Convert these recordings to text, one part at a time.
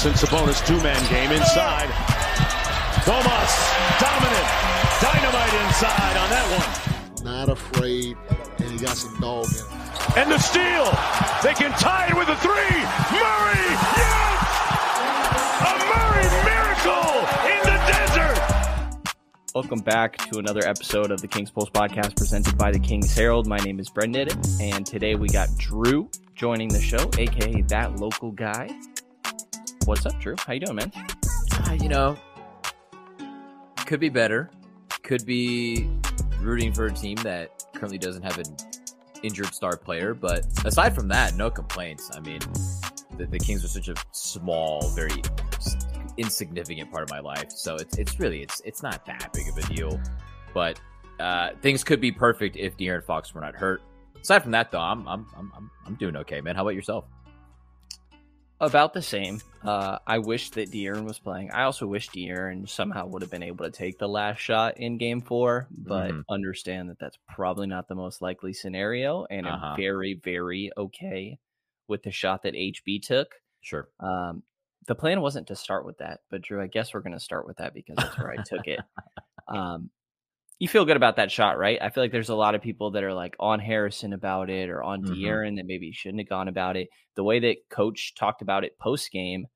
Fox and Sabonis two-man game inside. Domas, dominant, dynamite inside on that one. Not afraid, and he got some dog in him. And the steal. They can tie it with a three. Murray, yes! A Murray miracle in the desert. Welcome back to another episode of the King's Pulse podcast presented by the King's Herald. My name is Brendan, and today we got Jrue joining the show, aka that local guy. What's up, Jrue? How you doing, man? Uh, you know, could be better. Could be rooting for a team that currently doesn't have an injured star player, but aside from that, no complaints. I mean, the, the Kings are such a small, very insignificant part of my life, so it's it's really it's it's not that big of a deal. But uh, things could be perfect if De'Aaron Fox were not hurt. Aside from that, though, I'm I'm I'm I'm doing okay, man. How about yourself? About the same. Uh, I wish that De'Aaron was playing. I also wish De'Aaron somehow would have been able to take the last shot in Game Four, but Mhm. understand that that's probably not the most likely scenario, and Uh-huh. I'm very, very okay with the shot that HB took. Sure. Um, the plan wasn't to start with that, but Jrue, I guess we're going to start with that because that's where I took it. Um, you feel good about that shot, right? I feel like there's a lot of people that are like on Harrison about it or on Mhm. De'Aaron that maybe shouldn't have gone about it. The way that coach talked about it post game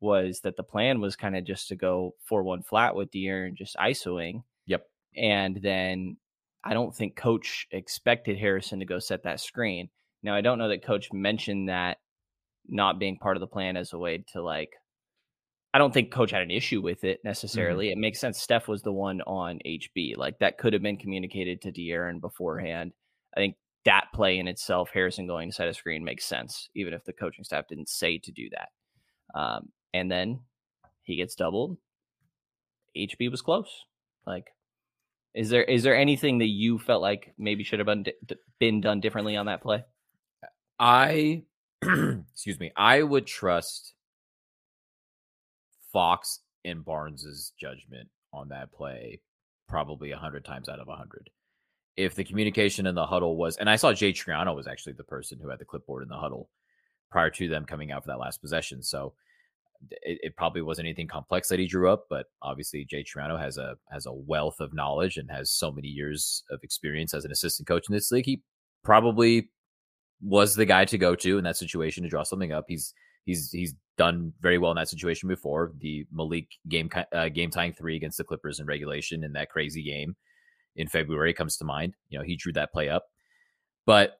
was that the plan was kind of just to go 4 1 flat with De'Aaron, just ISOing. Yep. And then I don't think coach expected Harrison to go set that screen. Now, I don't know that coach mentioned that not being part of the plan as a way to like I don't think coach had an issue with it necessarily. It makes sense. Steph was the one on HB. Like that could have been communicated to De'Aaron beforehand. I think that play in itself, Harrison going to set a screen makes sense, even if the coaching staff didn't say to do that. Um, and then he gets doubled. HB was close. Like, is there is there anything that you felt like maybe should have been, been done differently on that play? I excuse me. I would trust Fox and Barnes's judgment on that play probably a hundred times out of a hundred. If the communication in the huddle was, and I saw Jay Triano was actually the person who had the clipboard in the huddle prior to them coming out for that last possession. So it, it probably wasn't anything complex that he drew up, but obviously Jay Triano has a has a wealth of knowledge and has so many years of experience as an assistant coach in this league. He probably was the guy to go to in that situation to draw something up. He's he's he's done very well in that situation before. The Malik game uh, game tying three against the Clippers in regulation in that crazy game in February comes to mind. You know, he drew that play up. But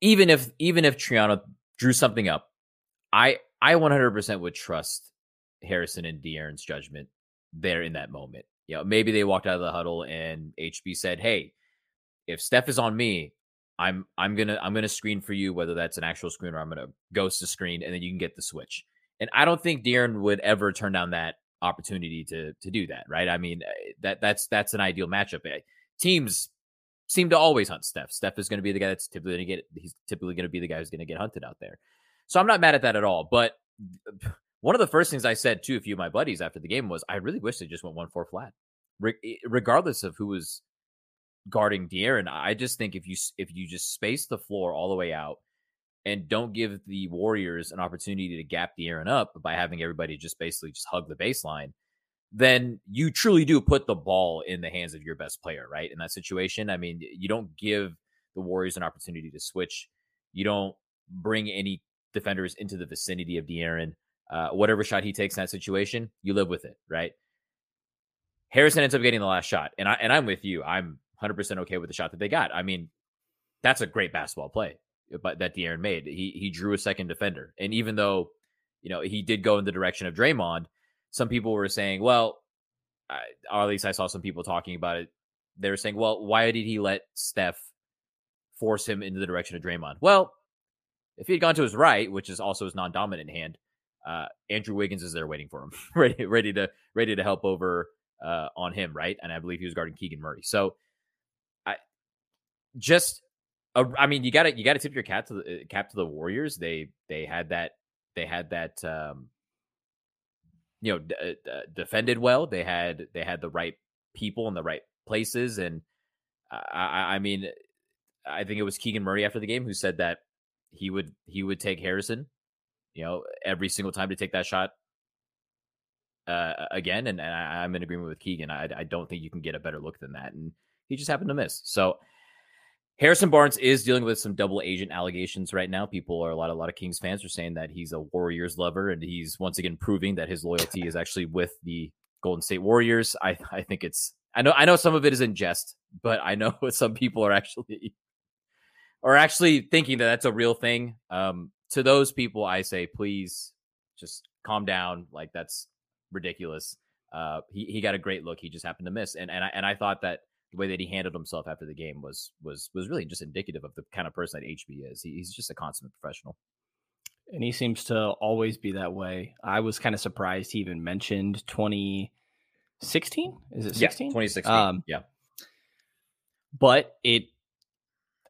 even if even if Triano drew something up, I I 100% would trust Harrison and De'Aaron's judgment there in that moment. You know, maybe they walked out of the huddle and HB said, "Hey, if Steph is on me, I'm I'm gonna I'm gonna screen for you, whether that's an actual screen or I'm gonna ghost the screen, and then you can get the switch." And I don't think De'Aaron would ever turn down that opportunity to to do that, right? I mean, eh, that that's that's an ideal matchup. Eh, Teams seem to always hunt Steph. Steph is going to be the guy that's typically going to get. He's typically going to be the guy who's going to get hunted out there. So I'm not mad at that at all. But one of the first things I said to a few of my buddies after the game was, I really wish they just went one four flat, Re- regardless of who was guarding De'Aaron. I just think if you if you just space the floor all the way out and don't give the Warriors an opportunity to gap De'Aaron up by having everybody just basically just hug the baseline, then you truly do put the ball in the hands of your best player, right? In that situation, I mean, you don't give the Warriors an opportunity to switch. You don't bring any defenders into the vicinity of De'Aaron. Uh, whatever shot he takes in that situation, you live with it, right? Harrison ends up getting the last shot, and I and I'm with you. I'm 100 percent okay with the shot that they got. I mean, that's a great basketball play, but that De'Aaron made. He he drew a second defender, and even though you know he did go in the direction of Draymond, some people were saying, well, I, or at least I saw some people talking about it. They were saying, well, why did he let Steph force him into the direction of Draymond? Well, if he had gone to his right, which is also his non-dominant hand, uh, Andrew Wiggins is there waiting for him, ready, ready to ready to help over uh, on him, right? And I believe he was guarding Keegan Murray. So, just, uh, I mean, you got to you got to tip your cap to the uh, cap to the Warriors. They they had that they had that um, you know d- uh, defended well. They had they had the right people in the right places, and I, I, I mean, I think it was Keegan Murray after the game who said that he would he would take Harrison you know, every single time to take that shot uh, again. And, and I, am in agreement with Keegan. I, I don't think you can get a better look than that. And he just happened to miss. So Harrison Barnes is dealing with some double agent allegations right now. People are a lot, a lot of Kings fans are saying that he's a Warriors lover, and he's once again proving that his loyalty is actually with the Golden State Warriors. I, I think it's, I know, I know some of it is in jest, but I know some people are actually, are actually thinking that that's a real thing. Um, to those people, I say, please just calm down. Like that's ridiculous. Uh, he he got a great look. He just happened to miss, and and I and I thought that the way that he handled himself after the game was was was really just indicative of the kind of person that HB is. He, he's just a consummate professional. And he seems to always be that way. I was kind of surprised he even mentioned 2016. Is it 16? Yeah, 2016. Um, yeah. But it,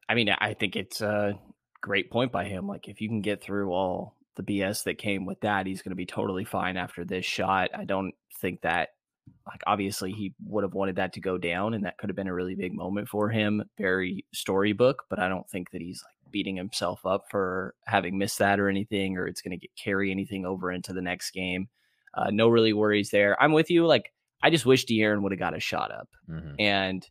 I mean, I think it's a great point by him. Like, if you can get through all the BS that came with that, he's going to be totally fine after this shot. I don't think that, like, obviously he would have wanted that to go down, and that could have been a really big moment for him, very storybook. But I don't think that he's like beating himself up for having missed that or anything, or it's going to get carry anything over into the next game. Uh, no really worries there. I'm with you. Like, I just wish De'Aaron would have got a shot up, mm-hmm. and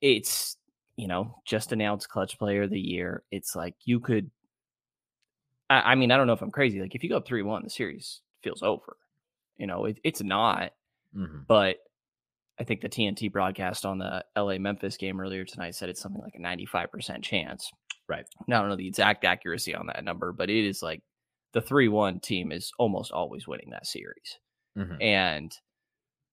it's you know just announced clutch player of the year. It's like you could I, I mean, I don't know if I'm crazy. Like if you go up three one, the series feels over. You know, it, it's not. Mm-hmm. But I think the TNT broadcast on the LA Memphis game earlier tonight said it's something like a 95% chance. Right. Now, I don't know the exact accuracy on that number, but it is like the 3 1 team is almost always winning that series. Mm-hmm. And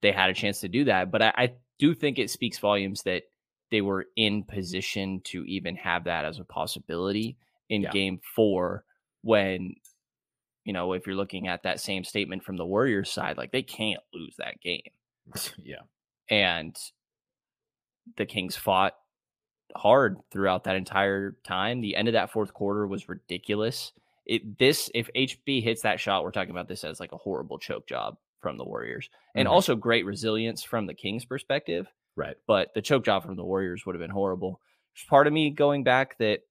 they had a chance to do that. But I, I, do think it speaks volumes that they were in position to even have that as a possibility in yeah. game four when you know if you're looking at that same statement from the Warriors side, like they can't lose that game. yeah, and the Kings fought hard throughout that entire time. The end of that fourth quarter was ridiculous. It this if HB hits that shot, we're talking about this as like a horrible choke job from the Warriors, and mm-hmm. also great resilience from the Kings' perspective. Right, but the choke job from the Warriors would have been horrible. There's part of me going back that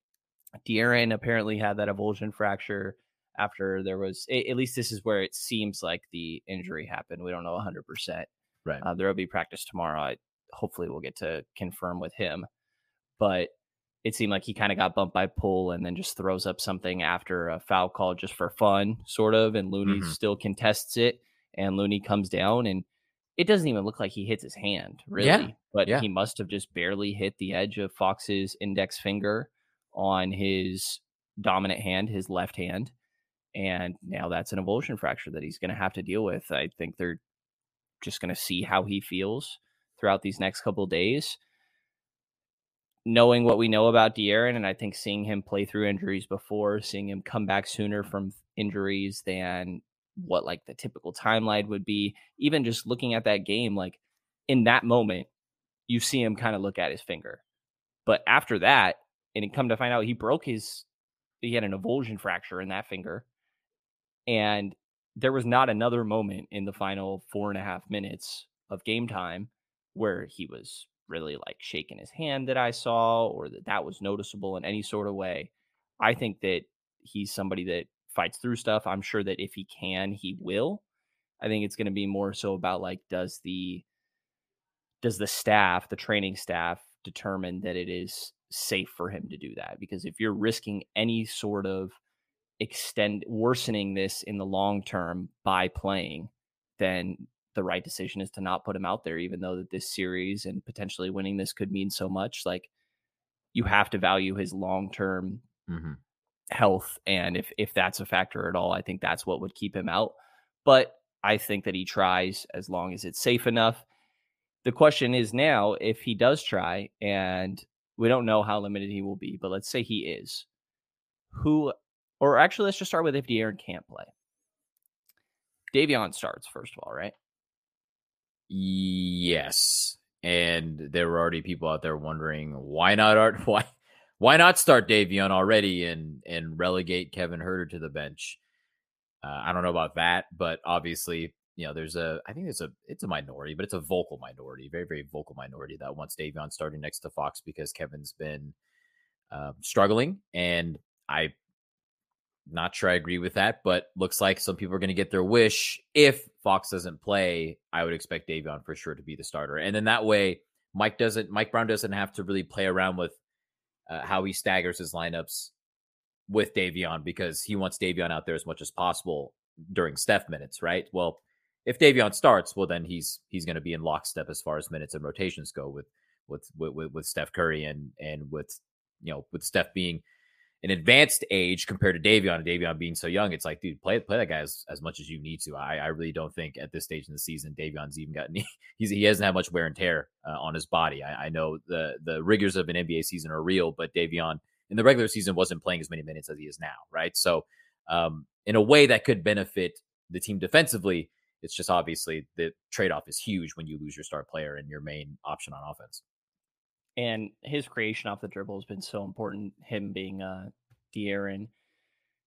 De'Aaron apparently had that avulsion fracture after there was, at least this is where it seems like the injury happened. We don't know 100%. Right. Uh, there will be practice tomorrow. I, hopefully, we'll get to confirm with him. But it seemed like he kind of got bumped by Poole and then just throws up something after a foul call just for fun, sort of. And Looney mm-hmm. still contests it. And Looney comes down and it doesn't even look like he hits his hand, really. Yeah. But yeah. he must have just barely hit the edge of Fox's index finger on his dominant hand, his left hand. And now that's an avulsion fracture that he's going to have to deal with. I think they're just going to see how he feels throughout these next couple days. Knowing what we know about De'Aaron, and I think seeing him play through injuries before, seeing him come back sooner from injuries than what like the typical timeline would be, even just looking at that game, like in that moment, you see him kind of look at his finger. But after that, and come to find out he broke his he had an avulsion fracture in that finger and there was not another moment in the final four and a half minutes of game time where he was really like shaking his hand that i saw or that that was noticeable in any sort of way. I think that he's somebody that fights through stuff. I'm sure that if he can he will. I think it's going to be more so about like does the does the staff the training staff determine that it is safe for him to do that? Because if you're risking any sort of extend worsening this in the long term by playing then the right decision is to not put him out there even though that this series and potentially winning this could mean so much like you have to value his long term mm-hmm. health and if if that's a factor at all i think that's what would keep him out but i think that he tries as long as it's safe enough the question is now if he does try and we don't know how limited he will be, but let's say he is. Who, or actually, let's just start with if De'Aaron can't play. Davion starts first of all, right? Yes, and there were already people out there wondering why not art why why not start Davion already and and relegate Kevin Huerter to the bench. Uh, I don't know about that, but obviously you know, there's a, I think it's a, it's a minority, but it's a vocal minority, very, very vocal minority that wants Davion starting next to Fox because Kevin's been uh, struggling. And I not sure I agree with that, but looks like some people are going to get their wish. If Fox doesn't play, I would expect Davion for sure to be the starter, and then that way Mike doesn't Mike Brown doesn't have to really play around with uh, how he staggers his lineups with Davion because he wants Davion out there as much as possible during Steph minutes, right? Well, if Davion starts, well then he's he's going to be in lockstep as far as minutes and rotations go with with with with Steph Curry and and with you know with Steph being an advanced age compared to Davion and Davion being so young, it's like, dude, play play that guy as, as much as you need to. I, I really don't think at this stage in the season Davion's even got any. He's he hasn't had much wear and tear uh, on his body. I, I, know the the rigors of an NBA season are real, but Davion in the regular season wasn't playing as many minutes as he is now, right? So, um, in a way that could benefit the team defensively, it's just obviously the trade off is huge when you lose your star player and your main option on offense and his creation off the dribble has been so important. Him being uh De'Aaron,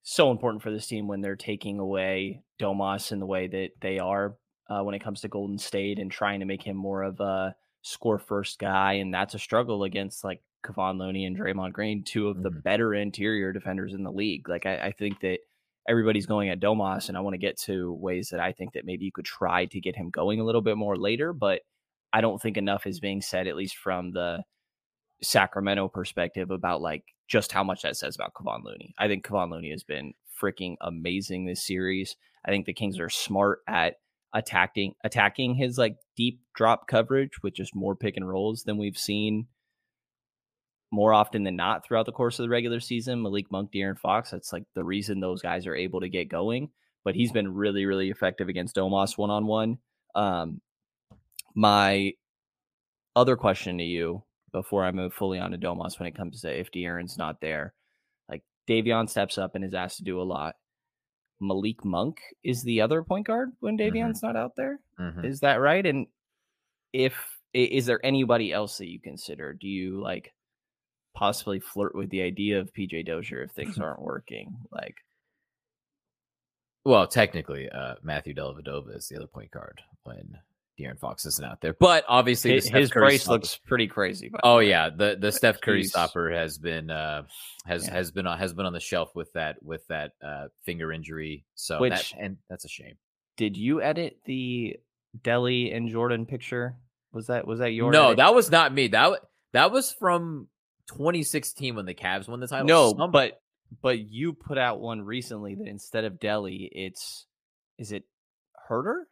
so important for this team when they're taking away Domas in the way that they are uh, when it comes to Golden State and trying to make him more of a score first guy, and that's a struggle against like Kevon Looney and Draymond Green, two of the mm-hmm. better interior defenders in the league. Like I, I think that everybody's going at Domas, and I want to get to ways that I think that maybe you could try to get him going a little bit more later, but I don't think enough is being said, at least from the Sacramento perspective about like just how much that says about Kevon Looney. I think Kevon Looney has been freaking amazing this series. I think the Kings are smart at attacking attacking his like deep drop coverage with just more pick and rolls than we've seen more often than not throughout the course of the regular season. Malik Monk, De'Aaron Fox, that's like the reason those guys are able to get going. But he's been really, really effective against Domas one on one. My other question to you before I move fully on to Domas when it comes to if De'Aaron's not there. Like Davion steps up and is asked to do a lot. Malik Monk is the other point guard when mm-hmm. Davion's mm-hmm. not out there. Mm-hmm. Is that right? And if is there anybody else that you consider? Do you like possibly flirt with the idea of PJ Dozier if things aren't working? Like well, technically, uh, Matthew Dellavedova is the other point guard when De'Aaron Fox isn't out there. But obviously, his, his brace stopper, looks pretty crazy. Oh yeah, the the Steph Curry stopper has been uh, has yeah. has been on has been on the shelf with that with that uh, finger injury. So Which, that, and that's a shame. Did you edit the Delly and Jordan picture? Was that was that your? No, edit? that was not me. That that was from 2016 when the Cavs won the title. No, Some... but but you put out one recently that instead of Delly, it's is it Huerter?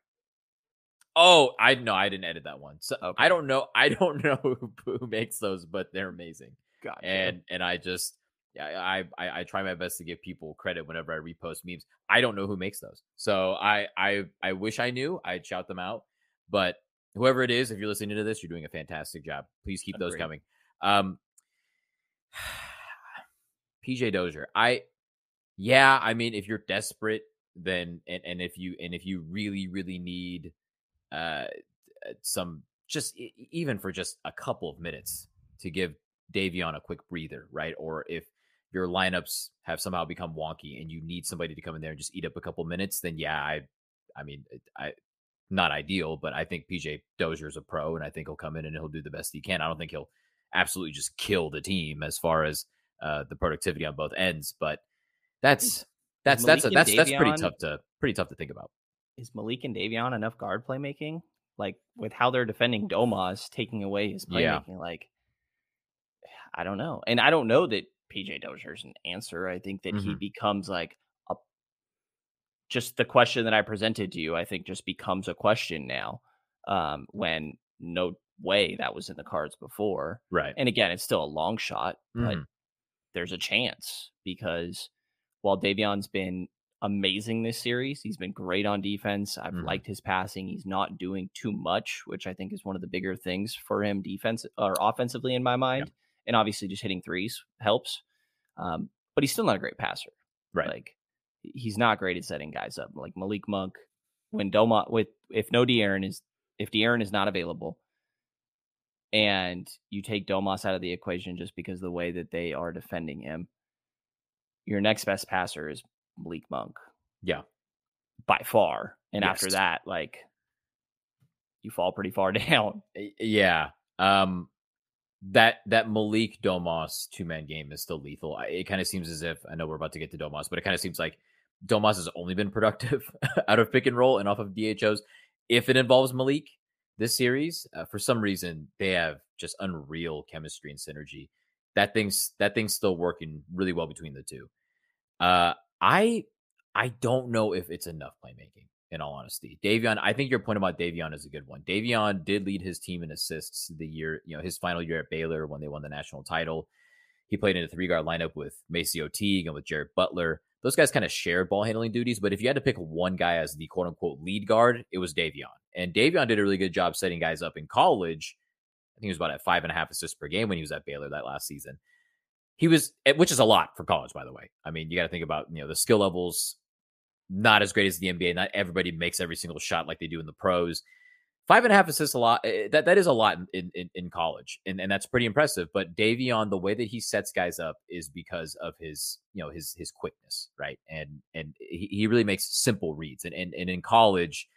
Oh, I know I didn't edit that one. So okay. I don't know. I don't know who, who makes those, but they're amazing. Gotcha. And and I just yeah, I, I I try my best to give people credit whenever I repost memes. I don't know who makes those, so I I I wish I knew. I'd shout them out, but whoever it is, if you're listening to this, you're doing a fantastic job. Please keep Agreed. those coming. Um, PJ Dozier, I yeah, I mean, if you're desperate, then and, and if you and if you really really need uh, some just even for just a couple of minutes to give Davion a quick breather, right? Or if your lineups have somehow become wonky and you need somebody to come in there and just eat up a couple minutes, then yeah, I, I mean, I not ideal, but I think PJ Dozier is a pro, and I think he'll come in and he'll do the best he can. I don't think he'll absolutely just kill the team as far as uh, the productivity on both ends, but that's that's that's a, that's that's pretty tough to pretty tough to think about is Malik and Davion enough guard playmaking? Like with how they're defending Domas, taking away his playmaking, yeah. like I don't know. And I don't know that PJ Dozier is an answer. I think that mm-hmm. he becomes like a just the question that I presented to you, I think just becomes a question now. Um, when no way that was in the cards before. Right. And again, it's still a long shot, but mm. there's a chance because while Davion's been amazing this series. He's been great on defense. I've mm-hmm. liked his passing. He's not doing too much, which I think is one of the bigger things for him defense or offensively in my mind. Yeah. And obviously just hitting threes helps. Um, but he's still not a great passer. Right. Like he's not great at setting guys up. Like Malik Monk, when Doma with if no De'Aaron is if De'Aaron is not available and you take Domas out of the equation just because of the way that they are defending him, your next best passer is Malik Monk. Yeah. By far. And yes. after that, like you fall pretty far down. Yeah. Um that that Malik Domas two man game is still lethal. It kind of seems as if I know we're about to get to Domas, but it kind of seems like Domas has only been productive out of pick and roll and off of DHOs. If it involves Malik this series, uh, for some reason they have just unreal chemistry and synergy. That thing's that thing's still working really well between the two. Uh, I I don't know if it's enough playmaking. In all honesty, Davion, I think your point about Davion is a good one. Davion did lead his team in assists the year, you know, his final year at Baylor when they won the national title. He played in a three guard lineup with MaCio Teague and with Jared Butler. Those guys kind of shared ball handling duties, but if you had to pick one guy as the quote unquote lead guard, it was Davion. And Davion did a really good job setting guys up in college. I think he was about at five and a half assists per game when he was at Baylor that last season. He was, eh, which is a lot for college, by the way. I mean, you got to think about you know the skill levels not as great as the NBA. Not everybody makes every single shot like they do in the pros. Five and a half assists a lot. Eh, that that is a lot in in, in college, and and that's pretty impressive. But Davion, the way that he sets guys up is because of his you know his his quickness, right? And and he, he really makes simple reads, and and and in college,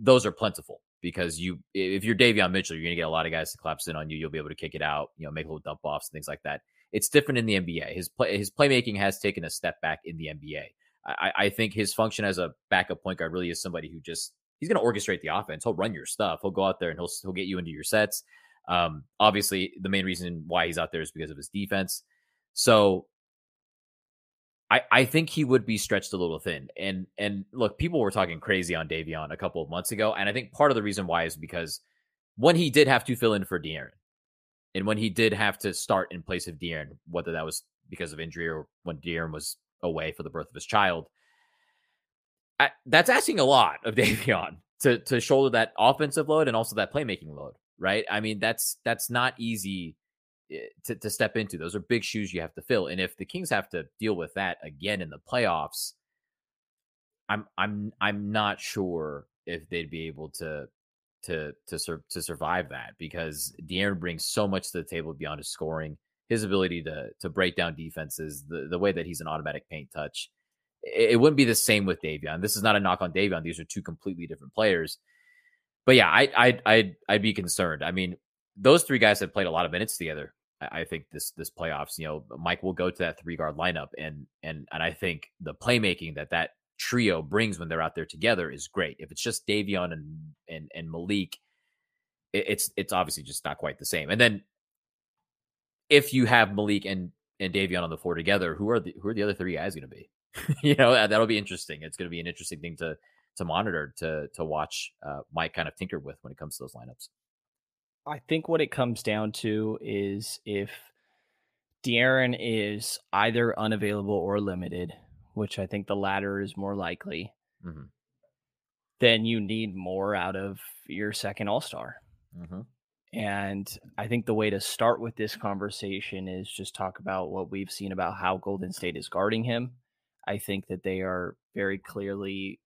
those are plentiful because you if you're Davion Mitchell, you're gonna get a lot of guys to collapse in on you. You'll be able to kick it out, you know, make little dump offs and things like that. It's different in the NBA. His play his playmaking has taken a step back in the NBA. I, I think his function as a backup point guard really is somebody who just he's going to orchestrate the offense. He'll run your stuff. He'll go out there and he'll he'll get you into your sets. Um, obviously, the main reason why he's out there is because of his defense. So I, I think he would be stretched a little thin. And and look, people were talking crazy on Davion a couple of months ago, and I think part of the reason why is because when he did have to fill in for De'Aaron, and when he did have to start in place of De'Aaron, whether that was because of injury or when De'Aaron was away for the birth of his child. I, that's asking a lot of Davion to to shoulder that offensive load and also that playmaking load, right? I mean, that's that's not easy eh, to, to step into. Those are big shoes you have to fill. And if the Kings have to deal with that again in the playoffs, I'm I'm I'm not sure if they'd be able to to to sur- to survive that because De'Aaron brings so much to the table beyond his scoring his ability to to break down defenses, the the way that he's an automatic paint touch. It, it wouldn't be the same with Davion. This is not a knock on Davion. These are two completely different players. But yeah, I I I'd, I'd be concerned. I mean, those three guys have played a lot of minutes together. I, I think this this playoffs, you know, Mike will go to that three guard lineup, and and and I think the playmaking that that trio brings when they're out there together is great. If it's just Davion and and and Malik, it, it's it's obviously just not quite the same. And then if you have Malik and and Davion on the floor together, who are the who are the other three guys going to be? you know, that'll be interesting. It's going to be an interesting thing to to monitor to to watch uh, Mike kind of tinker with when it comes to those lineups. I think what it comes down to is if De'Aaron is either unavailable or limited, which I think the latter is more likely, mm-hmm. then you need more out of your second All Star. Mm-hmm. And I think the way to start with this conversation is just talk about what we've seen about how Golden State is guarding him. I think that they are very clearly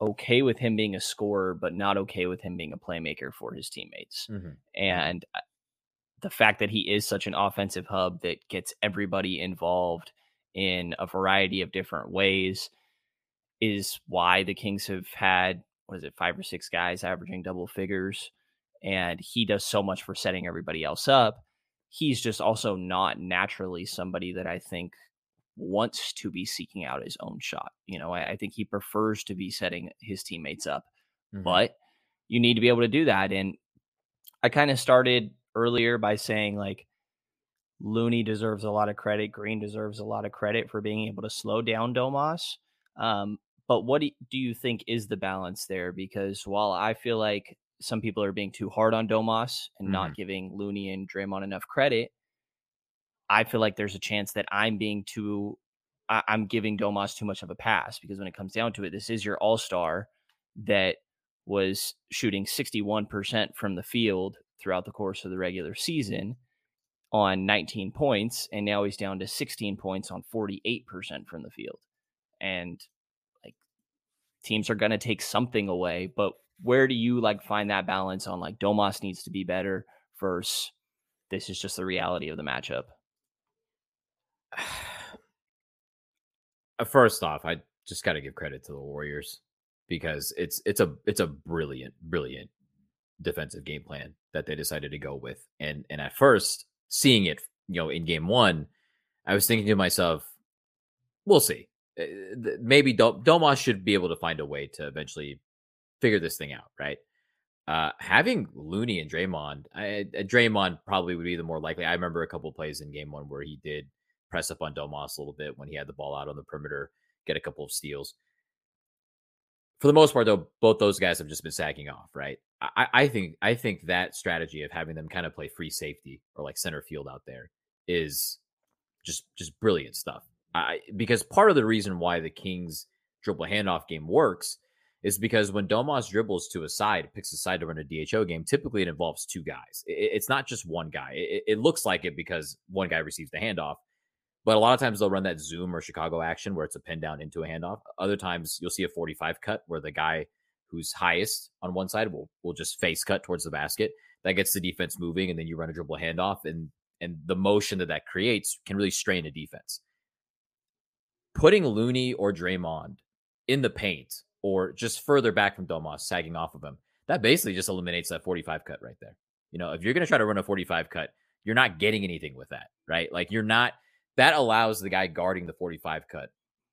okay with him being a scorer, but not okay with him being a playmaker for his teammates. Mm-hmm. And uh, the fact that he is such an offensive hub that gets everybody involved in a variety of different ways is why the Kings have had, what is it, five or six guys averaging double figures and he does so much for setting everybody else up. He's just also not naturally somebody that I think wants to be seeking out his own shot. You know, I, I think he prefers to be setting his teammates up, mm-hmm. but you need to be able to do that. And I kind of started earlier by saying like Looney deserves a lot of credit, Green deserves a lot of credit for being able to slow down Domas. Um, but what do you think is the balance there? Because while I feel like some people are being too hard on Domas and mm-hmm. not giving Looney and Draymond enough credit. I feel like there's a chance that I'm being too, I, am giving Domas too much of a pass because when it comes down to it, this is your all star that was shooting 61% from the field throughout the course of the regular season on 19 points. And now he's down to 16 points on 48% from the field. And like teams are going to take something away, but where do you like find that balance on like Domas needs to be better versus this is just the reality of the matchup? Uh, first off, I just got to give credit to the Warriors because it's it's a it's a brilliant brilliant defensive game plan that they decided to go with. And and at first, seeing it, you know, in game one, I was thinking to myself, we'll see. Uh, maybe Domas should be able to find a way to eventually figure this thing out, right? Uh, having Looney and Draymond, I, uh, Draymond probably would be the more likely. I remember a couple plays in game one where he did press up on Domas a little bit when he had the ball out on the perimeter, get a couple of steals. For the most part, though, both those guys have just been sagging off, right? I, I think I think that strategy of having them kind of play free safety or like center field out there is just just brilliant stuff. I, because part of the reason why the Kings dribble handoff game works is because when Domas dribbles to a side, picks a side to run a DHO game, typically it involves two guys. It, it's not just one guy. It, it, looks like it because one guy receives the handoff, but a lot of times they'll run that zoom or Chicago action where it's a pin down into a handoff. Other times you'll see a 45 cut where the guy who's highest on one side will will just face cut towards the basket. That gets the defense moving, and then you run a dribble handoff, and and the motion that that creates can really strain a defense. Putting Looney or Draymond in the paint or just further back from Domas, sagging off of him, that basically just eliminates that 45 cut right there. You know, if you're going to try to run a 45 cut, you're not getting anything with that, right? Like you're not, that allows the guy guarding the 45 cut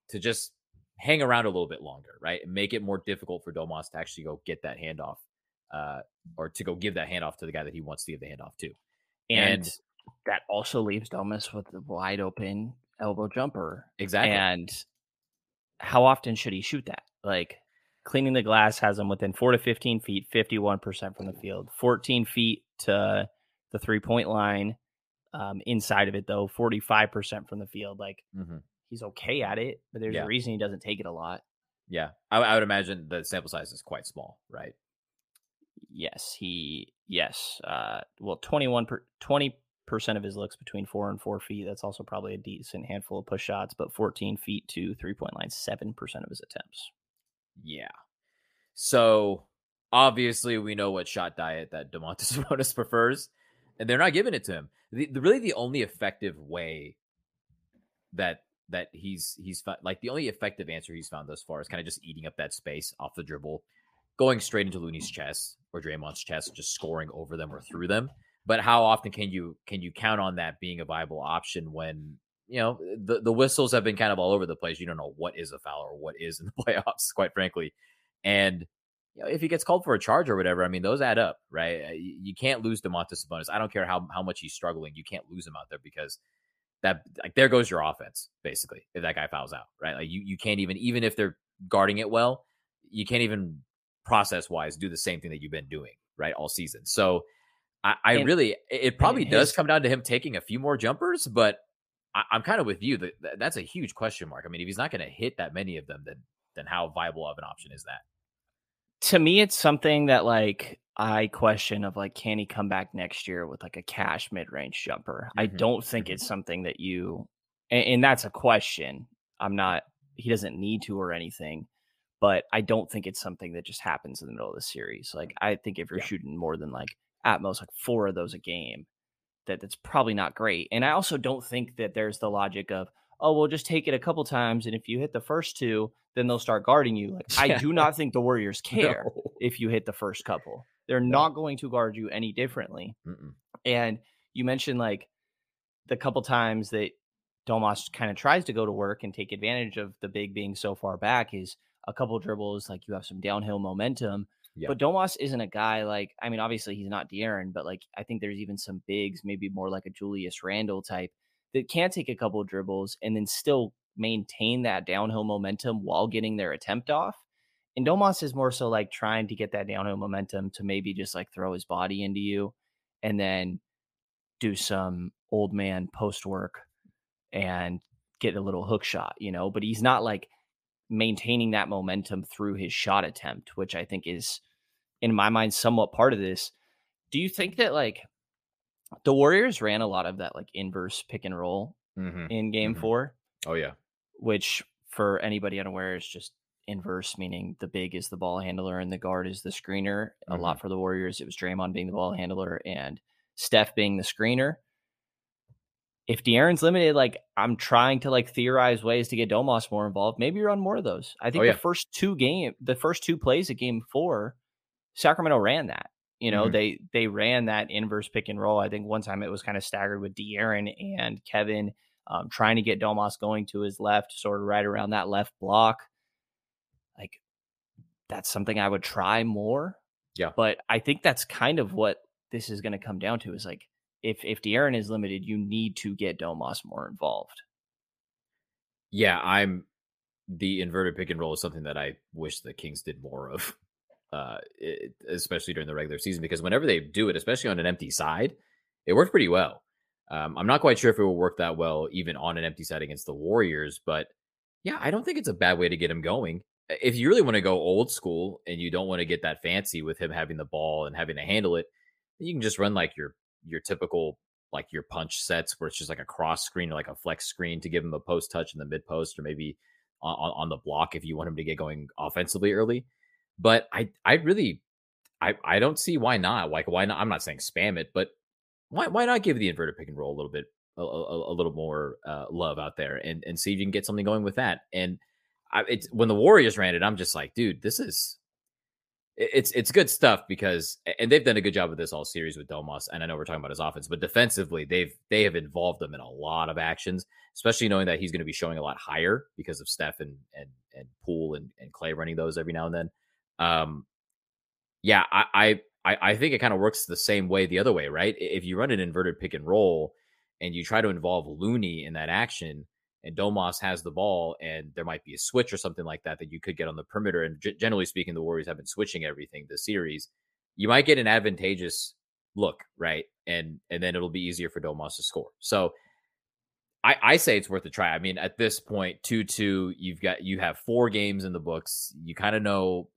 to just hang around a little bit longer, right? And make it more difficult for Domas to actually go get that handoff uh, or to go give that handoff to the guy that he wants to give the handoff to. And, and that also leaves Domas with the wide open elbow jumper. Exactly. And how often should he shoot that? Like cleaning the glass has him within four to 15 feet, 51% from the field, 14 feet to the three point line. Um, inside of it, though, 45% from the field. Like mm-hmm. he's okay at it, but there's yeah. a reason he doesn't take it a lot. Yeah. I, I would imagine the sample size is quite small, right? Yes. He, yes. Uh, well, 21 per, 20 percent of his looks between four and four feet. That's also probably a decent handful of push shots, but 14 feet to three point line, seven percent of his attempts. Yeah. So obviously we know what shot diet that Domantas Sabonis prefers, and they're not giving it to him. The, the, really the only effective way that that he's he's like the only effective answer he's found thus far is kind of just eating up that space off the dribble, going straight into Looney's chest or Draymond's chest, just scoring over them or through them. But how often can you can you count on that being a viable option when you know the the whistles have been kind of all over the place. You don't know what is a foul or what is in the playoffs, quite frankly. And you know, if he gets called for a charge or whatever, I mean, those add up, right? Uh, you can't lose Domantas Sabonis. I don't care how how much he's struggling. You can't lose him out there because that like there goes your offense basically if that guy fouls out, right? Like you you can't even even if they're guarding it well, you can't even process wise do the same thing that you've been doing right all season. So I, I and, really it probably his, does come down to him taking a few more jumpers, but I, am kind of with you that that's a huge question mark. I mean, if he's not going to hit that many of them, then then how viable of an option is that? To me, it's something that like I question of like, can he come back next year with like a cash mid range jumper? Mm-hmm. I don't think mm-hmm. it's something that you, and, and that's a question. I'm not. He doesn't need to or anything, but I don't think it's something that just happens in the middle of the series. Like I think if you're yeah. shooting more than like at most like four of those a game, that that's probably not great. And I also don't think that there's the logic of, oh, we'll just take it a couple times, and if you hit the first two, then they'll start guarding you. Like I do not think the Warriors care no. if you hit the first couple. They're no. not going to guard you any differently. Mm-mm. And you mentioned like the couple times that Domas kind of tries to go to work and take advantage of the big being so far back is a couple dribbles, like you have some downhill momentum Yep. But Domas isn't a guy like I mean, obviously he's not De'Aaron, but like I think there's even some bigs, maybe more like a Julius Randle type, that can take a couple dribbles and then still maintain that downhill momentum while getting their attempt off. And Domas is more so like trying to get that downhill momentum to maybe just like throw his body into you and then do some old man post work and get a little hook shot, you know, but he's not like maintaining that momentum through his shot attempt, which I think is, in my mind, somewhat part of this. Do you think that like the Warriors ran a lot of that like inverse pick and roll mm-hmm. in game mm-hmm. four? Oh, yeah. Which for anybody unaware is just inverse, meaning the big is the ball handler and the guard is the screener. Mm-hmm. A lot for the Warriors, it was Draymond being the ball handler and Steph being the screener if De'Aaron's limited, like I'm trying to like theorize ways to get Domas more involved. Maybe you run more of those. I think oh, yeah. the first two game, the first two plays of game four, Sacramento ran that. You know, Mhm. they they ran that inverse pick and roll. I think one time it was kind of staggered with De'Aaron and Kevin um, trying to get Domas going to his left, sort of right around that left block. Like that's something I would try more. Yeah. But I think that's kind of what this is going to come down to is like if if De'Aaron is limited, you need to get Domas more involved. Yeah, I'm the inverted pick and roll is something that I wish the Kings did more of, uh, it, especially during the regular season. Because whenever they do it, especially on an empty side, it worked pretty well. Um, I'm not quite sure if it will work that well even on an empty side against the Warriors, but yeah, I don't think it's a bad way to get him going. If you really want to go old school and you don't want to get that fancy with him having the ball and having to handle it, you can just run like your your typical like your punch sets where it's just like a cross screen or like a flex screen to give him a post touch in the mid post or maybe on, on the block if you want him to get going offensively early. But I I really I I don't see why not. Like why not? I'm not saying spam it, but why why not give the inverted pick and roll a little bit a, a, a little more uh, love out there and and see if you can get something going with that. And I, it's when the Warriors ran it, I'm just like, dude, this is it's it's good stuff because and they've done a good job with this all series with Domas. And I know we're talking about his offense, but defensively, they've they have involved him in a lot of actions, especially knowing that he's going to be showing a lot higher because of Steph and and and Poole and, and Clay running those every now and then. Um, yeah, I I I think it kind of works the same way the other way, right? If you run an inverted pick and roll and you try to involve Looney in that action, and Domas has the ball, and there might be a switch or something like that that you could get on the perimeter. And g- generally speaking, the Warriors have been switching everything this series. You might get an advantageous look, right? And and then it'll be easier for Domas to score. So I, I say it's worth a try. I mean, at this point, two two, you've got you have four games in the books. You kind of know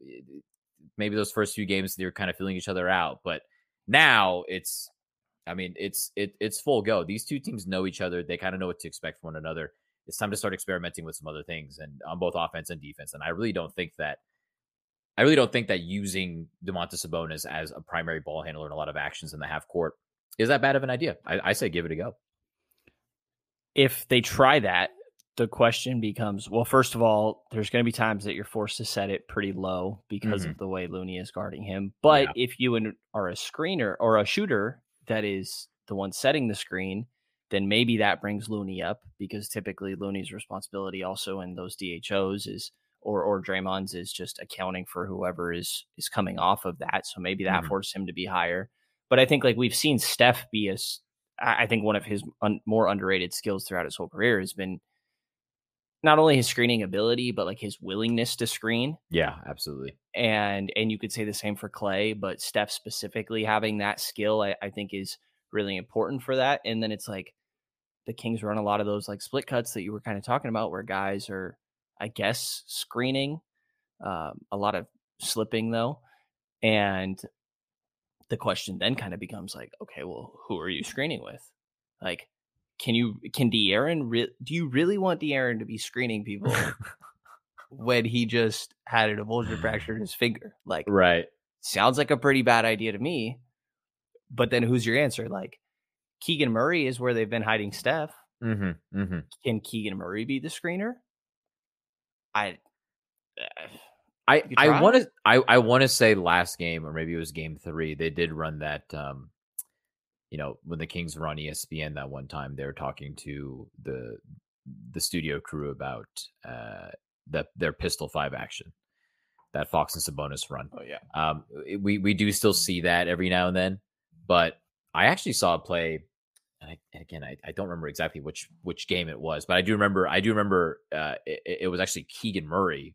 maybe those first few games they're kind of feeling each other out, but now it's I mean, it's it it's full go. These two teams know each other. They kind of know what to expect from one another it's time to start experimenting with some other things and on both offense and defense. And I really don't think that I really don't think that using Domantas Sabonis as a primary ball handler in a lot of actions in the half court is that bad of an idea. I, I say give it a go. If they try that, the question becomes well, first of all, there's going to be times that you're forced to set it pretty low because Mhm. of the way Looney is guarding him. But Yeah. if you are a screener or a shooter that is the one setting the screen, then maybe that brings Looney up because typically Looney's responsibility also in those DHOs is or or Draymond's is just accounting for whoever is is coming off of that. So maybe that Mhm. forced him to be higher. But I think like we've seen Steph be as I think one of his un, more underrated skills throughout his whole career has been not only his screening ability but like his willingness to screen Yeah, absolutely. and and you could say the same for Clay, but Steph specifically having that skill, I, I think is really important for that. And then it's like the Kings run a lot of those like split cuts that you were kind of talking about, where guys are, I guess, screening, um, a lot of slipping though, and the question then kind of becomes like, okay, well, who are you screening with? Like, can you can De'Aaron? Re- do you really want De'Aaron to be screening people? when he just had an avulsion fracture in his finger. Like, right. sounds like a pretty bad idea to me. But then who's your answer? Like, Keegan Murray is where they've been hiding Steph. Mm-hmm. Mm-hmm. Can Keegan Murray be the screener? I. uh, I I want to I I want to say last game or maybe it was game three. They did run that. Um, you know, when the Kings were on ESPN that one time, they were talking to the the studio crew about uh the their pistol five action, that Fox and Sabonis run. oh yeah. Um, we we do still see that every now and then, but I actually saw a play. And, I, and again, I, I don't remember exactly which which game it was, but I do remember I do remember uh, it, it was actually Keegan Murray,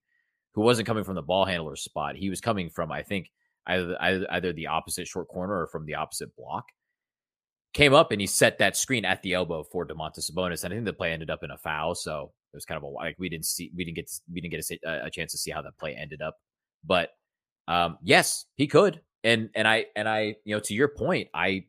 who wasn't coming from the ball handler spot. He was coming from I think either either, either the opposite short corner or from the opposite block. Came up and he set that screen at the elbow for Domantas Sabonis, and I think the play ended up in a foul. So it was kind of a like we didn't see we didn't get to, we didn't get a, a chance to see how that play ended up. But um, yes, he could, and and I and I you know to your point, I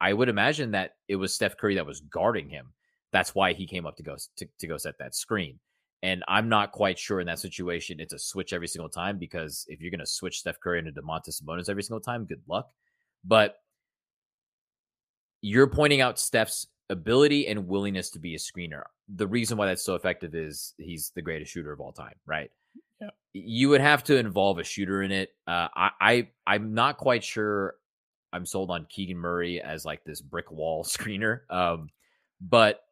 I would imagine that it was Steph Curry that was guarding him. That's why he came up to go to, to go set that screen. And I'm not quite sure in that situation it's a switch every single time because if you're going to switch Steph Curry into Domantas Sabonis every single time, good luck. But you're pointing out Steph's ability and willingness to be a screener. The reason why that's so effective is he's the greatest shooter of all time, right? Yeah. You would have to involve a shooter in it. Uh, I, I I'm not quite sure I'm sold on Keegan Murray as like this brick wall screener. Um, but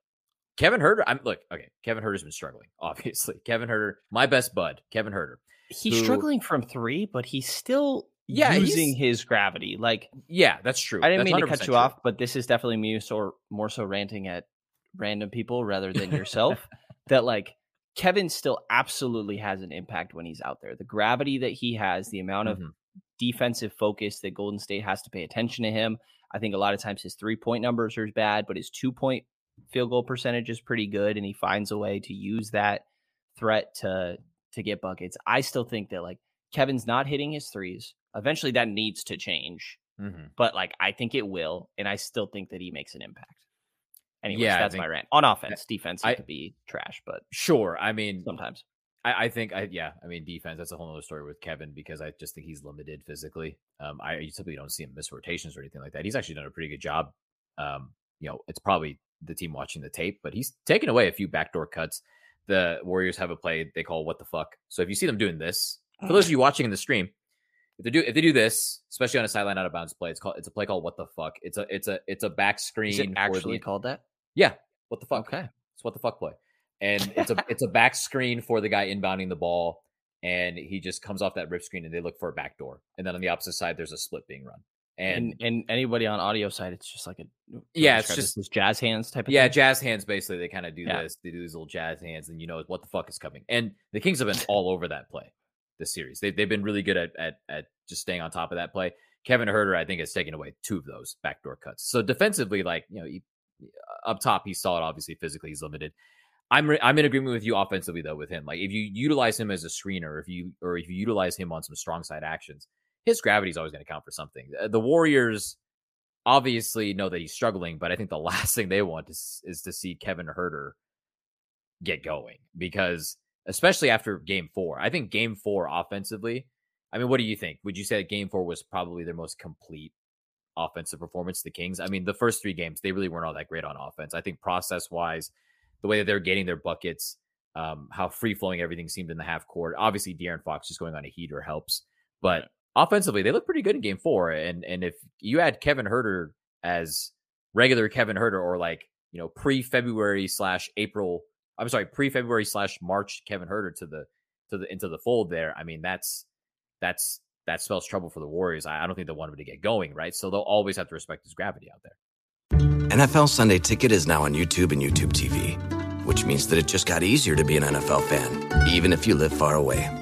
Kevin Huerter, I'm look, okay, Kevin Huerter's been struggling, obviously. Kevin Huerter, my best bud, Kevin Huerter. He's who- struggling from three, but he's still Yeah, using his gravity. Like Yeah, that's true. I didn't That's mean to cut you true. off, but this is definitely me so more so ranting at random people rather than yourself. that like Kevin still absolutely has an impact when he's out there. The gravity that he has, the amount of Mhm. defensive focus that Golden State has to pay attention to him. I think a lot of times his three point numbers are bad, but his two point field goal percentage is pretty good, and he finds a way to use that threat to to get buckets. I still think that like Kevin's not hitting his threes. Eventually, that needs to change, Mhm. but like I think it will, and I still think that he makes an impact. Anyways, Yeah, that's my rant. On offense, defense, I- could be trash, but Sure. I mean, sometimes. I, I think I yeah, I mean defense, that's a whole other story with Kevin because I just think he's limited physically. Um I you typically don't see him miss rotations or anything like that. He's actually done a pretty good job. Um, you know, it's probably the team watching the tape, but he's taken away a few backdoor cuts. The Warriors have a play they call what the fuck. So if you see them doing this, for those of you watching in the stream, if they do if they do this, especially on a sideline out of bounds play, it's called it's a play called what the fuck. It's a it's a it's a back screen Is it actually the, called that? yeah, what the fuck. Okay. It's what the fuck play. And it's a it's a back screen for the guy inbounding the ball, and he just comes off that rip screen and they look for a back door. And then on the opposite side, there's a split being run. And, And and anybody on audio side, it's just like a Yeah, it's describe this just- jazz hands type of yeah, thing. jazz hands basically they kind of do Yeah. this. They do these little jazz hands, and you know what the fuck is coming. And the Kings have been all over that play this series. They they've been really good at at at just staying on top of that play. Kevin Huerter, I think, has taken away two of those backdoor cuts. So defensively, like you know, he, uh, up top, he's solid. Obviously, physically, he's limited. I'm re- I'm in agreement with you offensively though with him. Like if you utilize him as a screener, if you or if you utilize him on some strong side actions, his gravity is always going to count for something. Uh, The Warriors obviously know that he's struggling, but I think the last thing they want is is to see Kevin Huerter get going because especially after game 4. I think game 4 offensively, I mean what do you think? Would you say that game 4 was probably their most complete offensive performance the Kings? I mean the first 3 games they really weren't all that great on offense. I think process-wise the way that they're getting their buckets, um, how free flowing everything seemed in the half court. Obviously, De'Aaron Fox just going on a heater helps, but offensively they look pretty good in Game Four. And and if you add Kevin Huerter as regular Kevin Huerter or like you know pre February slash April, I'm sorry pre February slash March Kevin Huerter to the to the into the fold there. I mean that's that's that spells trouble for the Warriors. I, I don't think they want him to get going, right? So they'll always have to respect his gravity out there. NFL Sunday Ticket is now on YouTube and YouTube TV, which means that it just got easier to be an NFL fan, even if you live far away.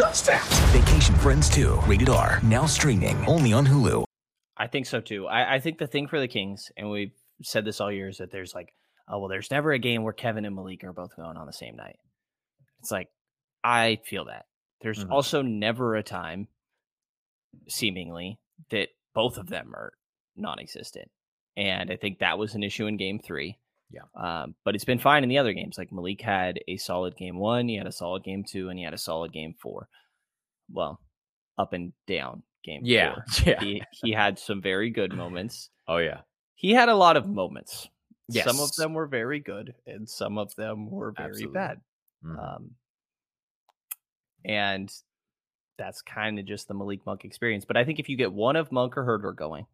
Who does that? Vacation Friends 2, rated R, now streaming only on Hulu. I think so too. I, I think the thing for the Kings, and we've said this all year, is that there's like, oh well, there's never a game where Kevin and Malik are both going on the same night. It's like I feel that. There's Mhm. also never a time, seemingly, that both of them are non-existent, and I think that was an issue in Game Three. Yeah. Um, but it's been fine in the other games. Like Malik had a solid game one, he had a solid game two, and he had a solid game four. Well, up and down game. Yeah, four. yeah. He he had some very good moments. Oh yeah, He had a lot of moments. Some of them were very good, and some of them were very Absolutely. bad. Mhm. Um, and that's kind of just the Malik Monk experience. But I think if you get one of Monk or Huerter going,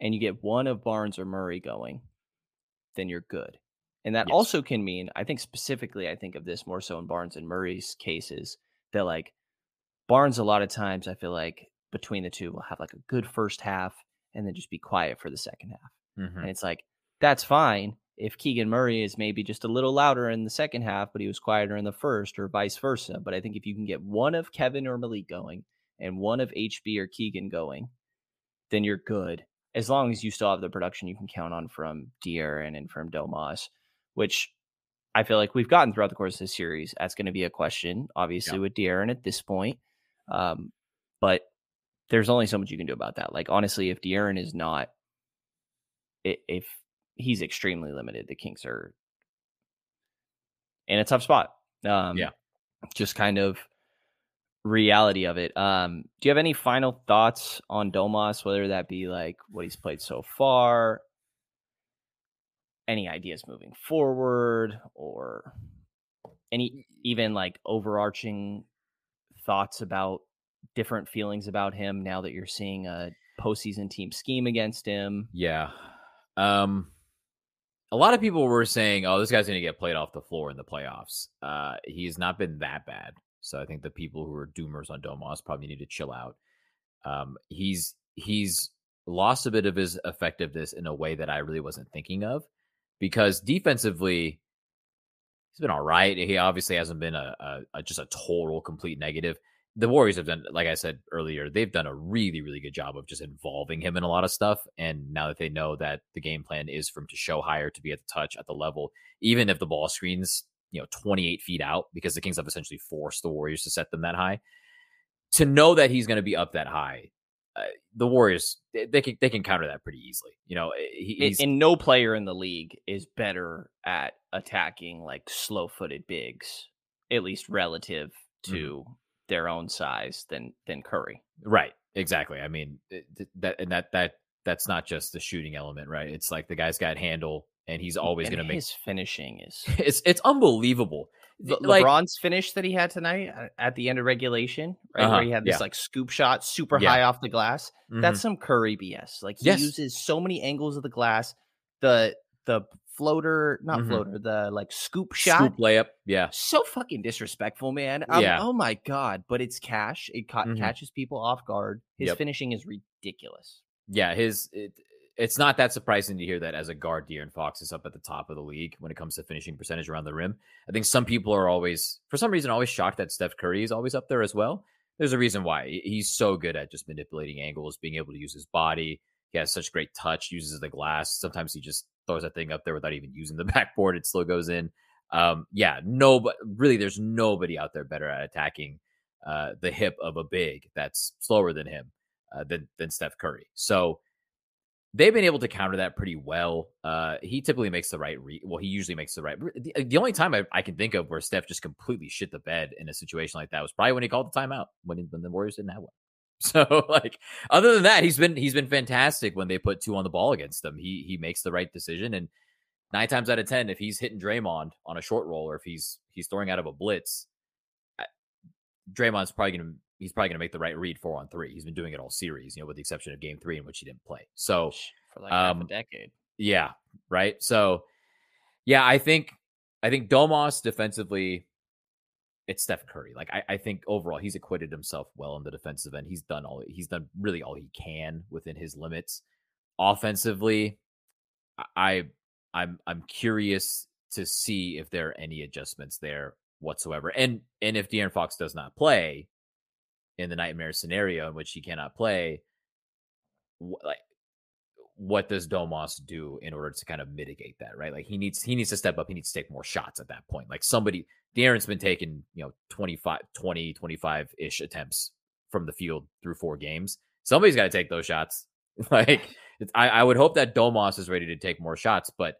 and you get one of Barnes or Murray going, then you're good. And that Yes. also can mean, I think specifically, I think of this more so in Barnes and Murray's cases, that like Barnes, a lot of times, I feel like between the two will have like a good first half and then just be quiet for the second half. Mhm. And it's like, that's fine if Keegan Murray is maybe just a little louder in the second half, but he was quieter in the first, or vice versa. But I think if you can get one of Kevin or Malik going, and one of HB or Keegan going, then you're good. As long as you still have the production you can count on from De'Aaron and from Domas, which I feel like we've gotten throughout the course of this series. That's going to be a question, obviously, yeah. with De'Aaron at this point. Um, but there's only so much you can do about that. Like honestly, if De'Aaron is not, if he's extremely limited, the Kings are in a tough spot. Um, yeah, just kind of reality of it. Um, do you have any final thoughts on Domas, whether that be like what he's played so far, any ideas moving forward, or any even like overarching thoughts about different feelings about him now that you're seeing a postseason team scheme against him? Yeah. Um, a lot of people were saying, "Oh, this guy's going to get played off the floor in the playoffs." Uh, he's not been that bad. So I think the people who are doomers on Domas probably need to chill out. Um, he's he's lost a bit of his effectiveness in a way that I really wasn't thinking of, because defensively, he's been all right. He obviously hasn't been a, a, a just a total complete negative. The Warriors have done, like I said earlier, they've done a really, really good job of just involving him in a lot of stuff. And now that they know that the game plan is for him to show higher, to be at the touch at the level, even if the ball screens you know 28 feet out because the Kings have essentially forced the Warriors to set them that high. To know that he's going to be up that high, uh, the Warriors they, they, can they can counter that pretty easily. You know, eh, he, and no player in the league is better at attacking like slow footed bigs, at least relative to mm-hmm. their own size than than Curry. Right. Exactly. I mean eh, that and that that that's not just the shooting element, right? It's like the guy's got handle and he's always going to make his finishing is it's it's unbelievable. Le- like, LeBron's finish that he had tonight at the end of regulation, right uh-huh, where he had this yeah. like scoop shot super yeah. high off the glass. Mm-hmm. That's some Curry BS. Like he yes. uses so many angles of the glass. The the floater, not mm-hmm. floater, the like scoop shot, scoop layup. Yeah, so fucking disrespectful, man. Um, yeah. Oh my god, but it's cash. It ca- mm-hmm. catches people off guard. His yep. finishing is ridiculous. Yeah, his it, it's not that surprising to hear that as a guard, De'Aaron Fox is up at the top of the league when it comes to finishing percentage around the rim. I think some people are always, for some reason, always shocked that Steph Curry is always up there as well. There's a reason why. He's so good at just manipulating angles, being able to use his body. He has such great touch, uses the glass. Sometimes he just throws that thing up there without even using the backboard. It still goes in. Um, yeah, no, but really, there's nobody out there better at attacking uh, the hip of a big that's slower than him uh, than than Steph Curry. So they've been able to counter that pretty well. Uh, he typically makes the right read. Well, he usually makes the right. The, the only time I, I, can think of where Steph just completely shit the bed in a situation like that was probably when he called the timeout when, he, when the Warriors didn't have one. So, like, other than that, he's been he's been fantastic when they put two on the ball against them. He he makes the right decision, and nine times out of ten, if he's hitting Draymond on a short roll or if he's he's throwing out of a blitz, Draymond's probably going to he's probably going to make the right read four on three. He's been doing it all series, you know, with the exception of game three in which he didn't play. So for like um, half a um, decade. Yeah. Right. So yeah, I think I think Domas defensively, it's Steph Curry. Like I, I think overall he's acquitted himself well in the defensive end. He's done all he's done really all he can within his limits. Offensively, I I'm I'm curious to see if there are any adjustments there whatsoever. And and if De'Aaron Fox does not play, in the nightmare scenario in which he cannot play, wh- like what does Domas do in order to kind of mitigate that, right? Like he needs he needs to step up, he needs to take more shots at that point. Like somebody De'Aaron's been taking, you know, 25 20 25-ish attempts from the field through four games. Somebody's got to take those shots. like I, I would hope that Domas is ready to take more shots, but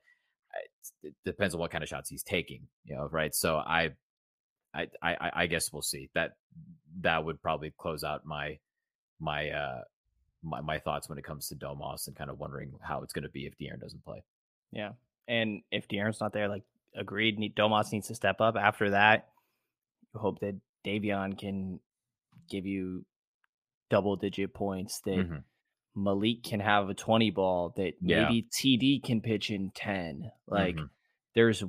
uh, it depends on what kind of shots he's taking, you know, right? So I I, I I guess we'll see. That that would probably close out my my uh my, my thoughts when it comes to Domas and kind of wondering how it's going to be if De'Aaron doesn't play. Yeah, and if De'Aaron's not there, like agreed, Domas needs to step up. After that, you hope that Davion can give you double digit points. That mm-hmm. Malik can have a twenty ball. That yeah. maybe TD can pitch in ten. Like mm-hmm. there's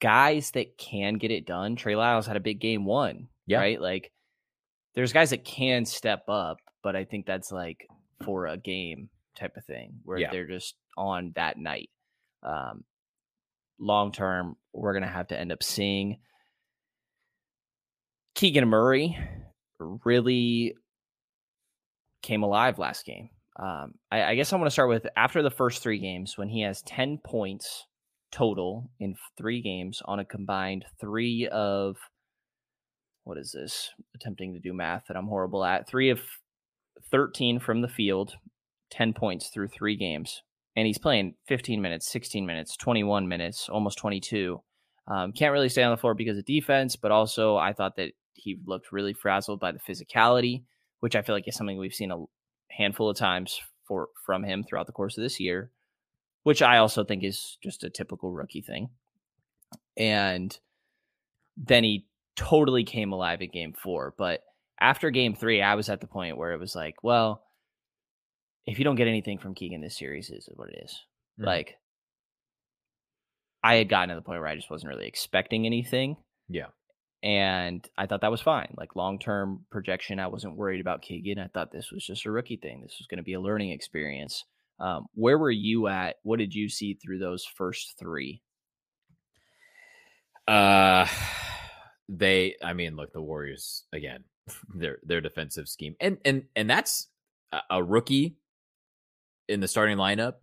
guys that can get it done. Trey Lyles had a big game one. Yeah. Right. Like there's guys that can step up, but I think that's like for a game type of thing where yeah. they're just on that night. Um, long term, we're gonna have to end up seeing Keegan Murray really came alive last game. Um, I, I guess I want to start with after the first three games when he has 10 points total in three games on a combined three of what is this? Attempting to do math that I'm horrible at. Three of 13 from the field, 10 points through three games. And he's playing 15 minutes, 16 minutes, 21 minutes, almost 22. Um, can't really stay on the floor because of defense, but also I thought that he looked really frazzled by the physicality, which I feel like is something we've seen a handful of times for from him throughout the course of this year, which I also think is just a typical rookie thing. And then he totally came alive in game four. But after game three, I was at the point where it was like, well, if you don't get anything from Keegan this series, is what it is. Mm. Like, I had gotten to the point where I just wasn't really expecting anything. Yeah. And I thought that was fine. Like long term projection, I wasn't worried about Keegan. I thought this was just a rookie thing. This was going to be a learning experience. Um, where were you at? What did you see through those first three? Uh, they. I mean, look, the Warriors again. Their their defensive scheme, and and and that's a, rookie in the starting lineup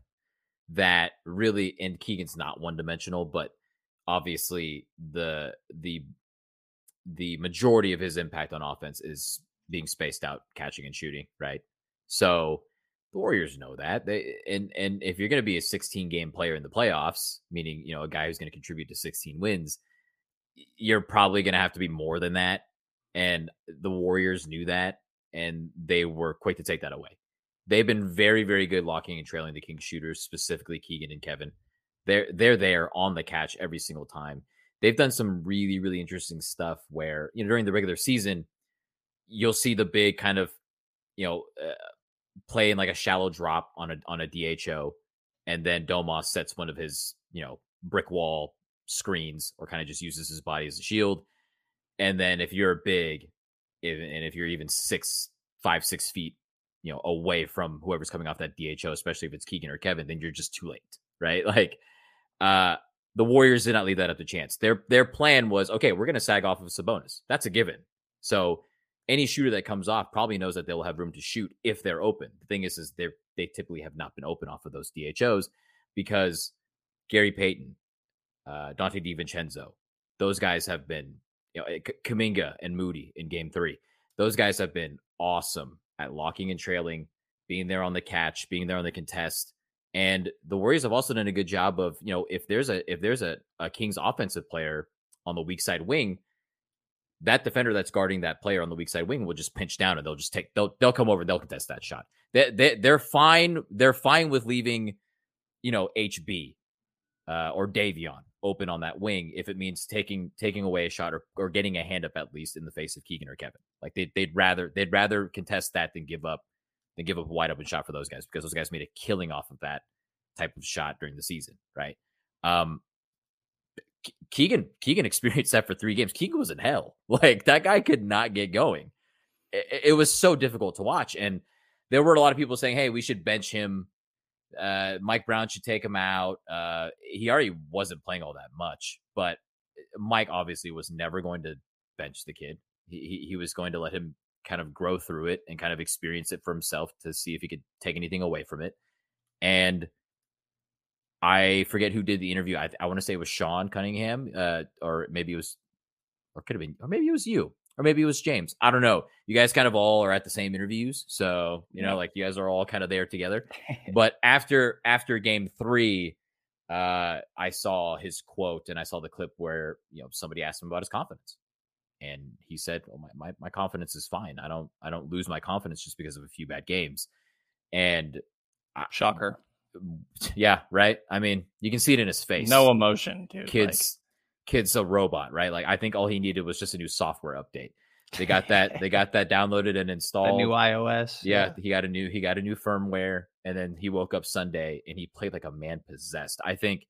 that really. And Keegan's not one dimensional, but obviously the the the majority of his impact on offense is being spaced out, catching and shooting, right? So the Warriors know that. They and and if you're going to be a 16 game player in the playoffs, meaning you know a guy who's going to contribute to 16 wins, you're probably going to have to be more than that. And the Warriors knew that, and they were quick to take that away. They've been very, very good locking and trailing the King shooters, specifically Keegan and Kevin. They're they're there on the catch every single time they've done some really really interesting stuff where you know during the regular season you'll see the big kind of you know uh, play in like a shallow drop on a on a DHO and then Domas sets one of his you know brick wall screens or kind of just uses his body as a shield and then if you're big if, and if you're even six five six feet you know away from whoever's coming off that DHO especially if it's Keegan or Kevin then you're just too late right like uh the Warriors did not leave that up to chance. Their their plan was okay, we're going to sag off of Sabonis. That's a given. So any shooter that comes off probably knows that they'll have room to shoot if they're open. The thing is, is they they typically have not been open off of those DHOs because Gary Payton, uh, Donte DiVincenzo, those guys have been, you know, Kuminga and Moody in Game Three. Those guys have been awesome at locking and trailing, being there on the catch, being there on the contest, and the Warriors have also done a good job of, you know, if there's a if there's a, a Kings offensive player on the weak side wing, that defender that's guarding that player on the weak side wing will just pinch down and they'll just take they'll they'll come over and they'll contest that shot. They, they they're fine they're fine with leaving, you know, HB uh, or Davion open on that wing if it means taking taking away a shot or, or getting a hand up at least in the face of Keegan or Kevin. Like they they'd rather they'd rather contest that than give up than give up a wide open shot for those guys because those guys made a killing off of that type of shot during the season, right? Um, Keegan Keegan experienced that for three games. Keegan was in hell. Like that guy could not get going. It, it, was so difficult to watch, and there were a lot of people saying, "Hey, we should bench him. Uh, Mike Brown should take him out." Uh, he already wasn't playing all that much, but Mike obviously was never going to bench the kid. He, he, he was going to let him kind of grow through it and kind of experience it for himself to see if he could take anything away from it. And I forget who did the interview. I, I want to say it was Sean Cunningham, uh, or maybe it was, or could have been, or maybe it was you, or maybe it was James. I don't know. You guys kind of all are at the same interviews, so you know, like you guys are all kind of there together. but after after game three, uh, I saw his quote and I saw the clip where you know somebody asked him about his confidence, and he said, "Oh, my, my my confidence is fine. I don't I don't lose my confidence just because of a few bad games." And shocker. Yeah, right. I mean, you can see it in his face. No emotion, dude. Kids, like... kids, a robot, right? Like I think all he needed was just a new software update. They got that. they got that downloaded and installed. A new iOS. Yeah, yeah, he got a new. He got a new firmware, and then he woke up Sunday and he played like a man possessed. I think.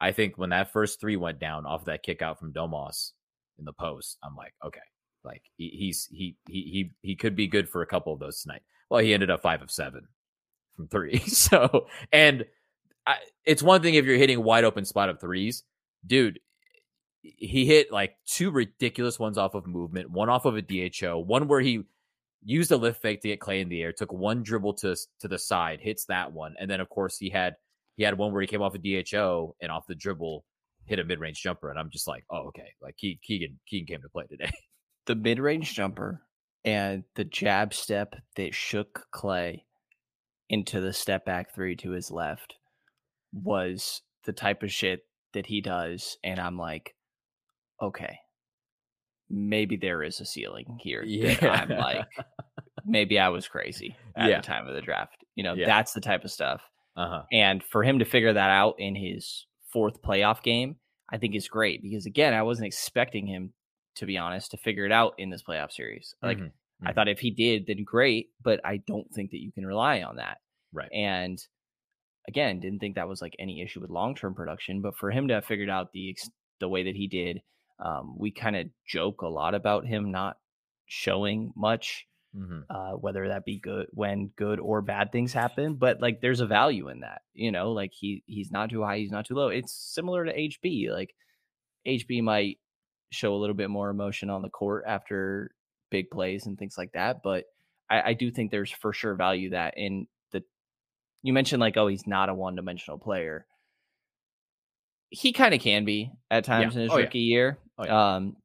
I think when that first three went down off that kick out from Domas, in the post. I'm like, okay, like he, he's he he he he could be good for a couple of those tonight. Well, he ended up five of seven from three. So, and I, it's one thing if you're hitting wide open spot of threes, dude. He hit like two ridiculous ones off of movement, one off of a DHO, one where he used a lift fake to get Clay in the air, took one dribble to to the side, hits that one, and then of course he had he had one where he came off a DHO and off the dribble hit a mid range jumper, and I'm just like, oh okay, like Keegan Keegan came to play today. The mid range jumper and the jab step that shook Clay into the step back three to his left was the type of shit that he does, and I'm like, okay, maybe there is a ceiling here. Yeah. I'm like, maybe I was crazy at yeah. the time of the draft. You know, yeah. that's the type of stuff. Uh-huh. And for him to figure that out in his fourth playoff game, I think is great because again, I wasn't expecting him to be honest to figure it out in this playoff series. Like mm-hmm. Mm-hmm. I thought if he did, then great, but I don't think that you can rely on that. Right. And again, didn't think that was like any issue with long term production, but for him to have figured out the the way that he did, um, we kind of joke a lot about him not showing much, mm-hmm. uh, whether that be good when good or bad things happen. But like, there's a value in that, you know. Like he he's not too high, he's not too low. It's similar to HB. Like HB might show a little bit more emotion on the court after big plays and things like that, but I, I do think there's for sure value that in the. You mentioned like, oh, he's not a one dimensional player he kind of can be at times yeah. in his oh, rookie yeah. year. Oh, yeah. Um,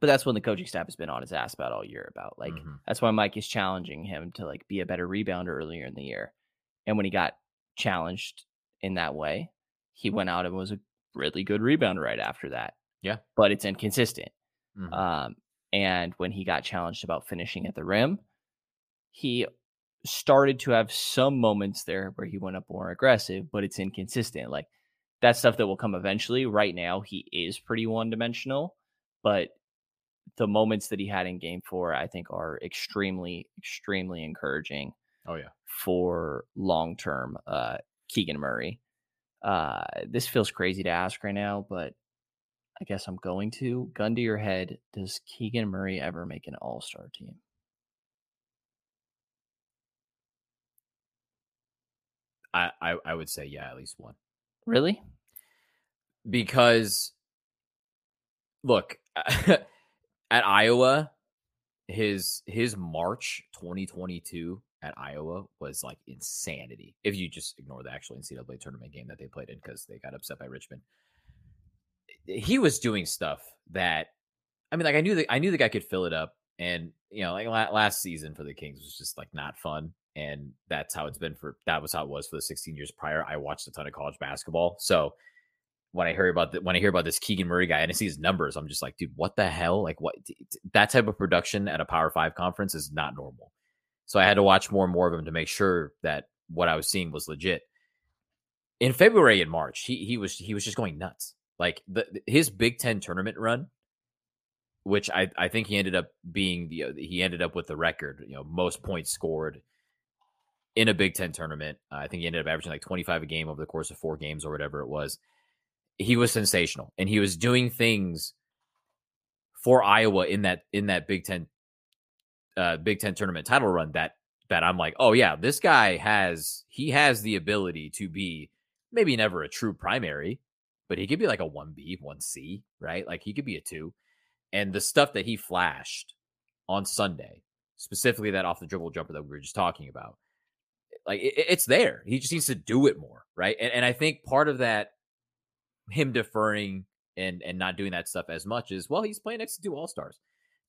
but that's when the coaching staff has been on his ass about all year about like mm-hmm. that's why Mike is challenging him to like be a better rebounder earlier in the year. And when he got challenged in that way, he went out and was a really good rebounder right after that. Yeah. But it's inconsistent. Mm-hmm. Um, and when he got challenged about finishing at the rim, he started to have some moments there where he went up more aggressive, but it's inconsistent. Like that's stuff that will come eventually. Right now, he is pretty one dimensional, but the moments that he had in game four, I think, are extremely, extremely encouraging. Oh, yeah. For long term uh, Keegan Murray. Uh, this feels crazy to ask right now, but I guess I'm going to. Gun to your head, does Keegan Murray ever make an all star team? I, I, I would say yeah, at least one. Really? Because look, at Iowa, his his March 2022 at Iowa was like insanity. If you just ignore the actual NCAA tournament game that they played in because they got upset by Richmond, he was doing stuff that I mean, like I knew that I knew the guy could fill it up, and you know, like last season for the Kings was just like not fun and that's how it's been for that was how it was for the 16 years prior. I watched a ton of college basketball, so when I hear about the, when I hear about this Keegan Murray guy and I see his numbers, I'm just like, dude, what the hell? Like, what that type of production at a Power Five conference is not normal. So I had to watch more and more of him to make sure that what I was seeing was legit. In February and March, he he was he was just going nuts. Like the his Big Ten tournament run, which I I think he ended up being the he ended up with the record, you know, most points scored in a Big Ten tournament. Uh, I think he ended up averaging like 25 a game over the course of four games or whatever it was. He was sensational, and he was doing things for Iowa in that in that Big Ten uh, Big Ten tournament title run that that I'm like, oh yeah, this guy has he has the ability to be maybe never a true primary, but he could be like a one B, one C, right? Like he could be a two. And the stuff that he flashed on Sunday, specifically that off the dribble jumper that we were just talking about, like it, it's there. He just needs to do it more, right? And, and I think part of that, him deferring and and not doing that stuff as much is well, he's playing next to two all stars,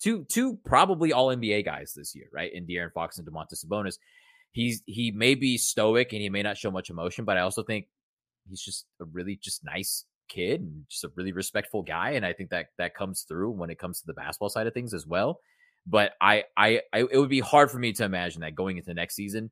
two two probably all NBA guys this year, right? In De'Aaron Fox and Domantas Sabonis. He's he may be stoic and he may not show much emotion, but I also think he's just a really just nice kid and just a really respectful guy, and I think that that comes through when it comes to the basketball side of things as well. But I, I, I, it would be hard for me to imagine that going into next season,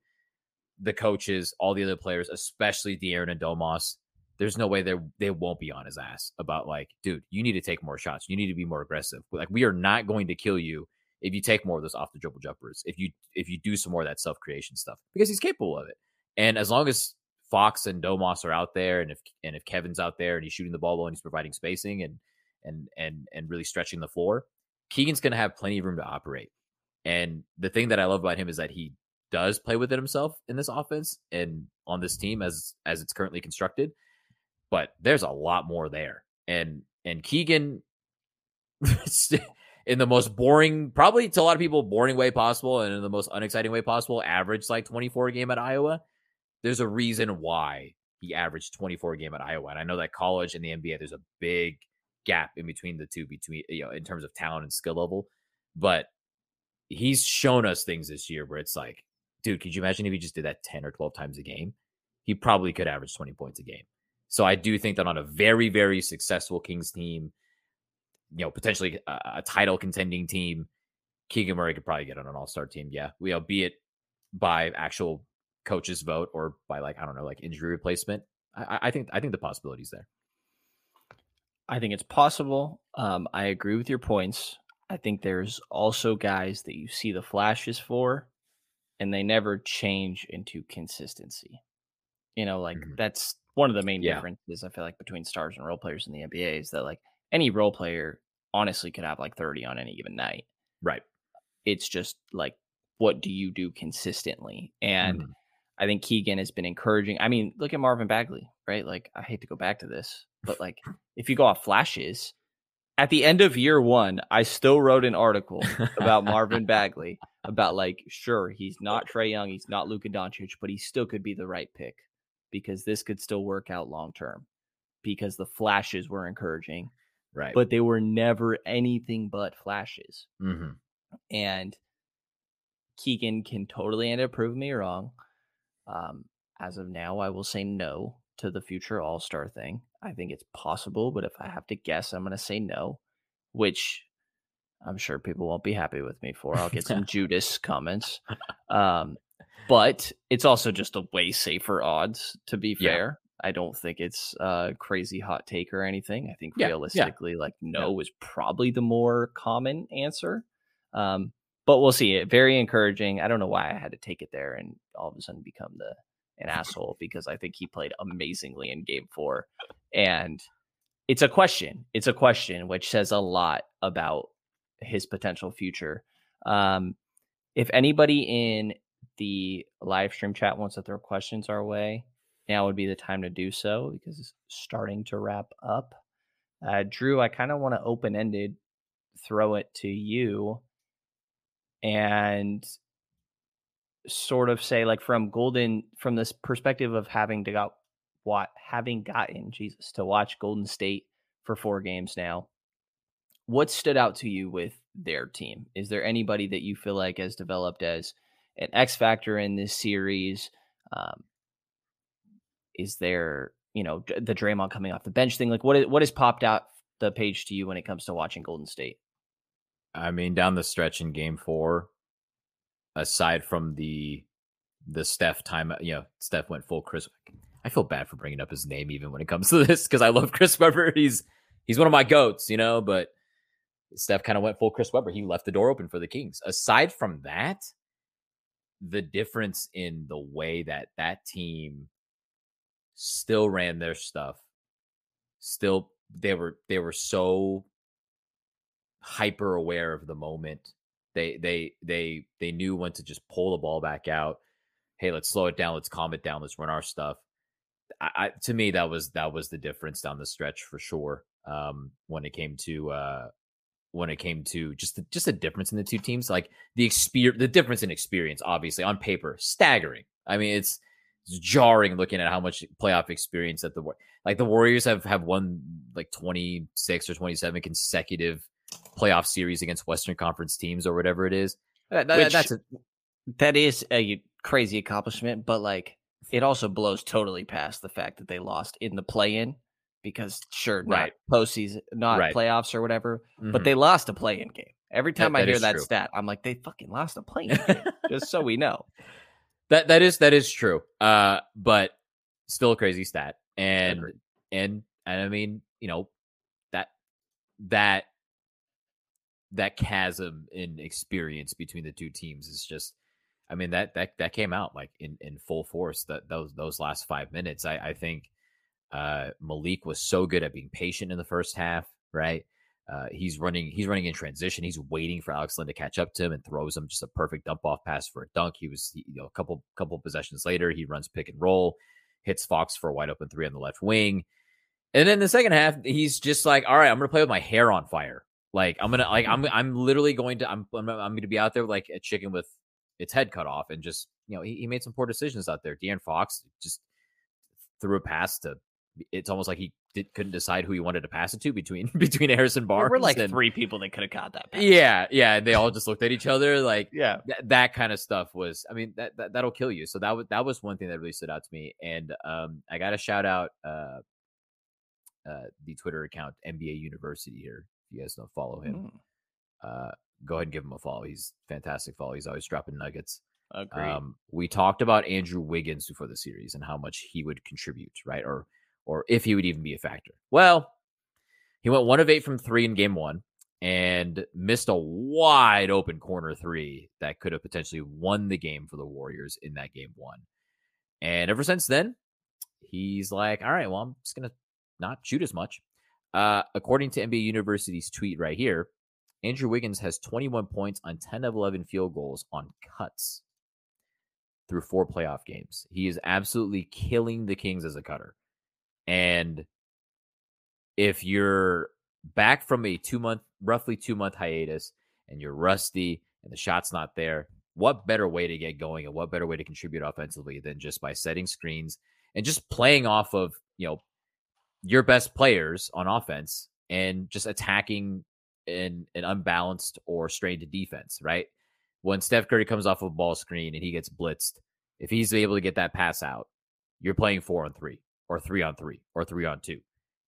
the coaches, all the other players, especially De'Aaron and Domas, there's no way they they won't be on his ass about like, dude, you need to take more shots. You need to be more aggressive. Like we are not going to kill you if you take more of those off the dribble jumpers. If you if you do some more of that self creation stuff because he's capable of it. And as long as Fox and Domas are out there, and if and if Kevin's out there and he's shooting the ball well and he's providing spacing and and and and really stretching the floor, Keegan's going to have plenty of room to operate. And the thing that I love about him is that he does play within himself in this offense and on this team as as it's currently constructed. But there's a lot more there. And and Keegan in the most boring, probably to a lot of people, boring way possible, and in the most unexciting way possible, averaged like 24 a game at Iowa. There's a reason why he averaged 24 a game at Iowa. And I know that college and the NBA, there's a big gap in between the two, between you know, in terms of talent and skill level. But he's shown us things this year where it's like, dude, could you imagine if he just did that 10 or 12 times a game? He probably could average 20 points a game. So I do think that on a very, very successful Kings team, you know, potentially a, a title contending team, Keegan Murray could probably get on an all star team. Yeah. We, you know, be it by actual coach's vote or by like, I don't know, like injury replacement. I, I think, I think the possibilities there. I think it's possible. Um, I agree with your points. I think there's also guys that you see the flashes for and they never change into consistency. You know, like mm-hmm. that's one of the main yeah. differences I feel like between stars and role players in the NBA is that like any role player honestly could have like 30 on any given night. Right. It's just like what do you do consistently? And mm-hmm. I think Keegan has been encouraging. I mean, look at Marvin Bagley, right? Like I hate to go back to this, but like if you go off flashes, at the end of year one, I still wrote an article about Marvin Bagley about like, sure, he's not Trae Young, he's not Luka Doncic, but he still could be the right pick because this could still work out long term because the flashes were encouraging, right? But they were never anything but flashes. Mm-hmm. And Keegan can totally end up proving me wrong. Um, as of now, I will say no to the future All Star thing. I think it's possible, but if I have to guess, I'm going to say no, which I'm sure people won't be happy with me for. I'll get some Judas comments. Um, but it's also just a way safer odds, to be fair. Yeah. I don't think it's a crazy hot take or anything. I think yeah, realistically, yeah. like no is probably the more common answer. Um, but we'll see. It very encouraging. I don't know why I had to take it there and all of a sudden become the an asshole because I think he played amazingly in game four. And it's a question. It's a question which says a lot about his potential future. Um, if anybody in the live stream chat wants to throw questions our way, now would be the time to do so because it's starting to wrap up. Uh, Jrue, I kind of want to open ended throw it to you and sort of say like from golden from this perspective of having to got what having gotten jesus to watch golden state for four games now what stood out to you with their team? Is there anybody that you feel like has developed as an x factor in this series? Um, is there you know the Draymond coming off the bench thing like what what has popped out the page to you when it comes to watching golden state? I mean down the stretch in game four aside from the the Steph time, you know, Steph went full Chris. I feel bad for bringing up his name even when it comes to this because I love Chris Webber. He's he's one of my goats, you know. But Steph kind of went full Chris Webber. He left the door open for the Kings. Aside from that, the difference in the way that that team still ran their stuff, still they were they were so hyper aware of the moment they they they they knew when to just pull the ball back out. Hey, let's slow it down. Let's calm it down. Let's run our stuff. I, I to me that was that was the difference down the stretch for sure. Um, when it came to uh, when it came to just the, just a difference in the two teams, like the experience, the difference in experience, obviously on paper, staggering. I mean, it's, it's jarring looking at how much playoff experience that the like the Warriors have have won like twenty six or twenty seven consecutive playoff series against Western Conference teams or whatever it is. That, that, that's a, that is a crazy accomplishment, but like it also blows totally past the fact that they lost in the play-in because sure, not right. postseason, not right. playoffs or whatever, mm-hmm. but they lost a play-in game. Every time that, I hear that true. stat, I'm like, they fucking lost a play-in game, just so we know. That that is that is true. Uh, but still a crazy stat, and and and I mean, you know, that that that chasm in experience between the two teams is just I mean that that that came out like in in full force that those those last 5 minutes. I I think uh Malik was so good at being patient in the first half right? Uh, he's running he's running in transition. He's waiting for Alex Len to catch up to him and throws him just a perfect dump off pass for a dunk. He was you know a couple couple possessions later he runs pick and roll hits Fox for a wide open 3 on the left wing. And then the second half he's just like all right I'm to play with my hair on fire Like I'm gonna like I'm I'm literally going to I'm I'm, I'm gonna be out there like a chicken with its head cut off and just you know he, he made some poor decisions out there. De'Aaron Fox just threw a pass to. It's almost like he did, couldn't decide who he wanted to pass it to between between Harrison There Barnes. were like and, three people that could have caught that. Pass. Yeah, yeah. They all just looked at each other like yeah. that, that kind of stuff was i mean that, that that'll kill you so that was that was one thing that really stood out to me and um i gotta shout out uh uh the twitter account nba university here if you guys don't follow him Mm, uh go ahead and give him a follow he's fantastic follow he's always dropping nuggets agreed. um we talked about andrew wiggins before the series and how much he would contribute right or or if he would even be a factor well he went one of eight from three in game one and missed a wide open corner three that could have potentially won the game for the Warriors in that game one. And ever since then, he's like, all right, well, I'm just going to not shoot as much. Uh, according to NBA University's tweet right here, Andrew Wiggins has 21 points on 10 of 11 field goals on cuts through four playoff games. He is absolutely killing the Kings as a cutter. And if you're back from a two month, roughly two month hiatus, and you're rusty and the shot's not there, what better way to get going and what better way to contribute offensively than just by setting screens and just playing off of, you know, your best players on offense and just attacking in an unbalanced or strained defense, right? When Steph Curry comes off of a ball screen and he gets blitzed, if he's able to get that pass out, you're playing four on three or three on three or three on two.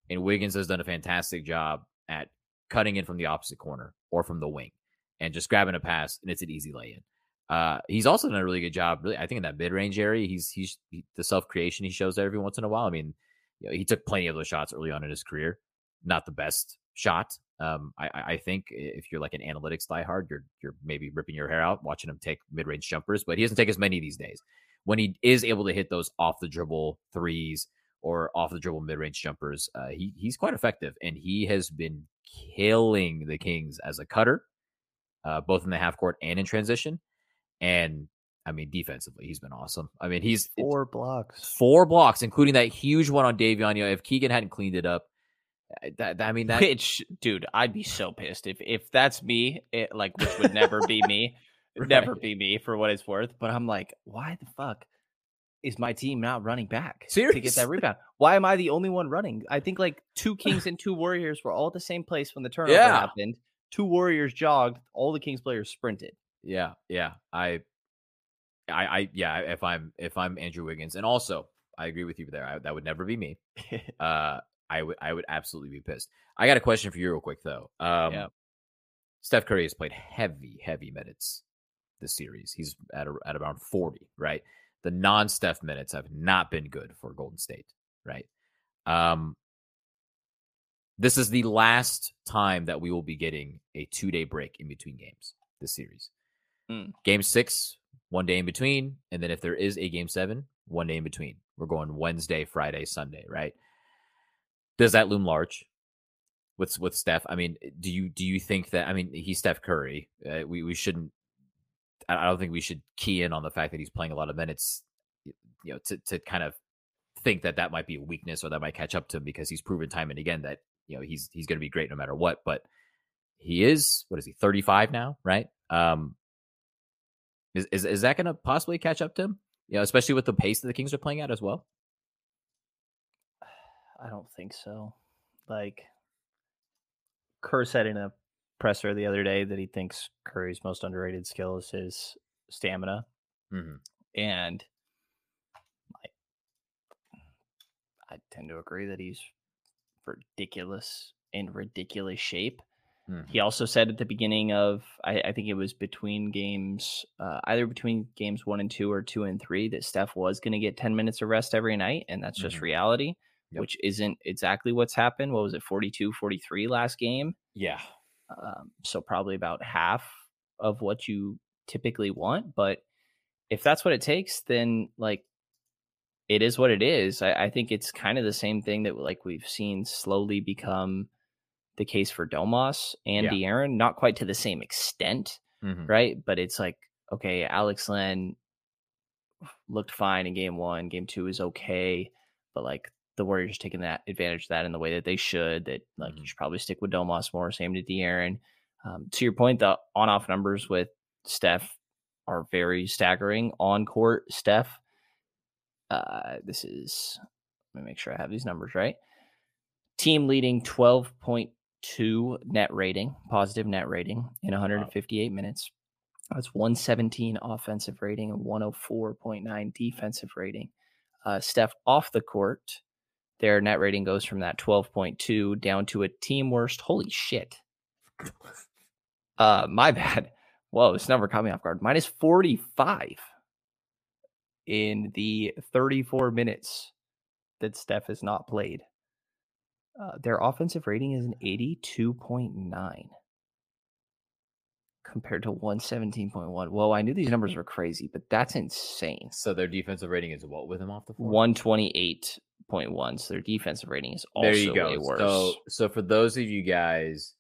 And Wiggins has done a fantastic job at cutting in from the opposite corner or from the wing and just grabbing a pass, and it's an easy lay in. Uh, he's also done a really good job. Really, I think in that mid range area, he's he's he, the self creation he shows there every once in a while. I mean, you know, he took plenty of those shots early on in his career. Not the best shot. Um, I, I think if you're like an analytics diehard, you're you're maybe ripping your hair out watching him take mid range jumpers, but he doesn't take as many these days. When he is able to hit those off the dribble threes or off the dribble mid range jumpers, uh, he he's quite effective, and he has been killing the Kings as a cutter, uh, both in the half court and in transition. And I mean, defensively, he's been awesome. I mean, he's Four blocks. four blocks, including that huge one on Davion. You know, if Keegan hadn't cleaned it up, that, that- I mean, that Which, dude, I'd be so pissed if if that's me. It, like, which would never be me, never be me for what it's worth. But I'm like, why the fuck is my team not running back to get that rebound? Why am I the only one running? I think like two Kings and two Warriors were all at the same place when the turnover Yeah. happened. Two Warriors jogged. All the Kings players sprinted. Yeah, yeah. I, I, I, yeah. If I'm if I'm Andrew Wiggins, and also I agree with you there. I, that would never be me. Uh, I would I would absolutely be pissed. I got a question for you real quick though. Um, Yeah. Steph Curry has played heavy, heavy minutes this series. He's at a, at around forty, right? The non-Steph minutes have not been good for Golden State, right? Um, this is the last time that we will be getting a two-day break in between games this series. Mm. Game six, one day in between, and then if there is a game seven, one day in between. We're going Wednesday, Friday, Sunday, right? Does that loom large with with Steph? I mean, do you do you think that? I mean, he's Steph Curry. Uh, we we shouldn't. I don't think we should key in on the fact that he's playing a lot of minutes. You know, to to kind of think that that might be a weakness or that might catch up to him because he's proven time and again that you know he's he's going to be great no matter what. But he is what is he 35 now, right? Um, is is, is that going to possibly catch up to him? You know, especially with the pace that the Kings are playing at as well. I don't think so. Like Kerr said in a presser the other day that he thinks Curry's most underrated skill is his stamina. Mm-hmm. And I, I tend to agree that he's ridiculous in ridiculous shape. Mm-hmm. He also said at the beginning of, I, I think it was between games, uh, either between games one and two or two and three, that Steph was going to get 10 minutes of rest every night. And that's just Mhm. reality, Yep. which isn't exactly what's happened. What was it, 42, 43 last game? Yeah, Um, so probably about half of what you typically want. But if that's what it takes, then like it is what it is. I, I think it's kind of the same thing that like we've seen slowly become the case for Domas and Yeah. De'Aaron, not quite to the same extent, Mhm. right? But it's like, okay, Alex Len looked fine in game one, game two is okay, but like the Warriors taking that advantage of that in the way that they should. That like Mm-hmm. you should probably stick with Domas more. Same to De'Aaron. Um, to your point, the on-off numbers with Steph are very staggering. On court, Steph. Uh, this is. Let me make sure I have these numbers right. Team leading twelve point two net rating, positive net rating in 158 minutes. That's 117 offensive rating and 104.9 defensive rating. Uh, Steph off the court, their net rating goes from that 12.2 down to a team worst. Holy shit. Uh, my bad. Whoa, this number caught me off guard. Minus 45 in the 34 minutes that Steph has not played. Uh, their offensive rating is an 82.9 compared to 117.1. Whoa, I knew these numbers were crazy, but that's insane. So their defensive rating is what with them off the floor? 128.1. So their defensive rating is also there you go. way worse. So, so for those of you guys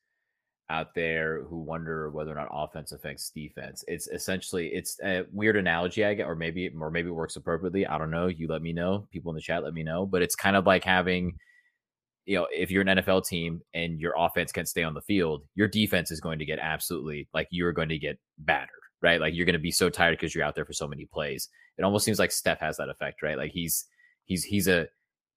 out there who wonder whether or not offense affects defense, it's essentially it's a weird analogy I get, or maybe or maybe it works appropriately. I don't know. You let me know. People in the chat let me know. But it's kind of like having, you know, if you're an NFL team and your offense can't stay on the field, your defense is going to get absolutely like you're going to get battered, right? Like you're going to be so tired because you're out there for so many plays. It almost seems like Steph has that effect, right? Like he's he's he's a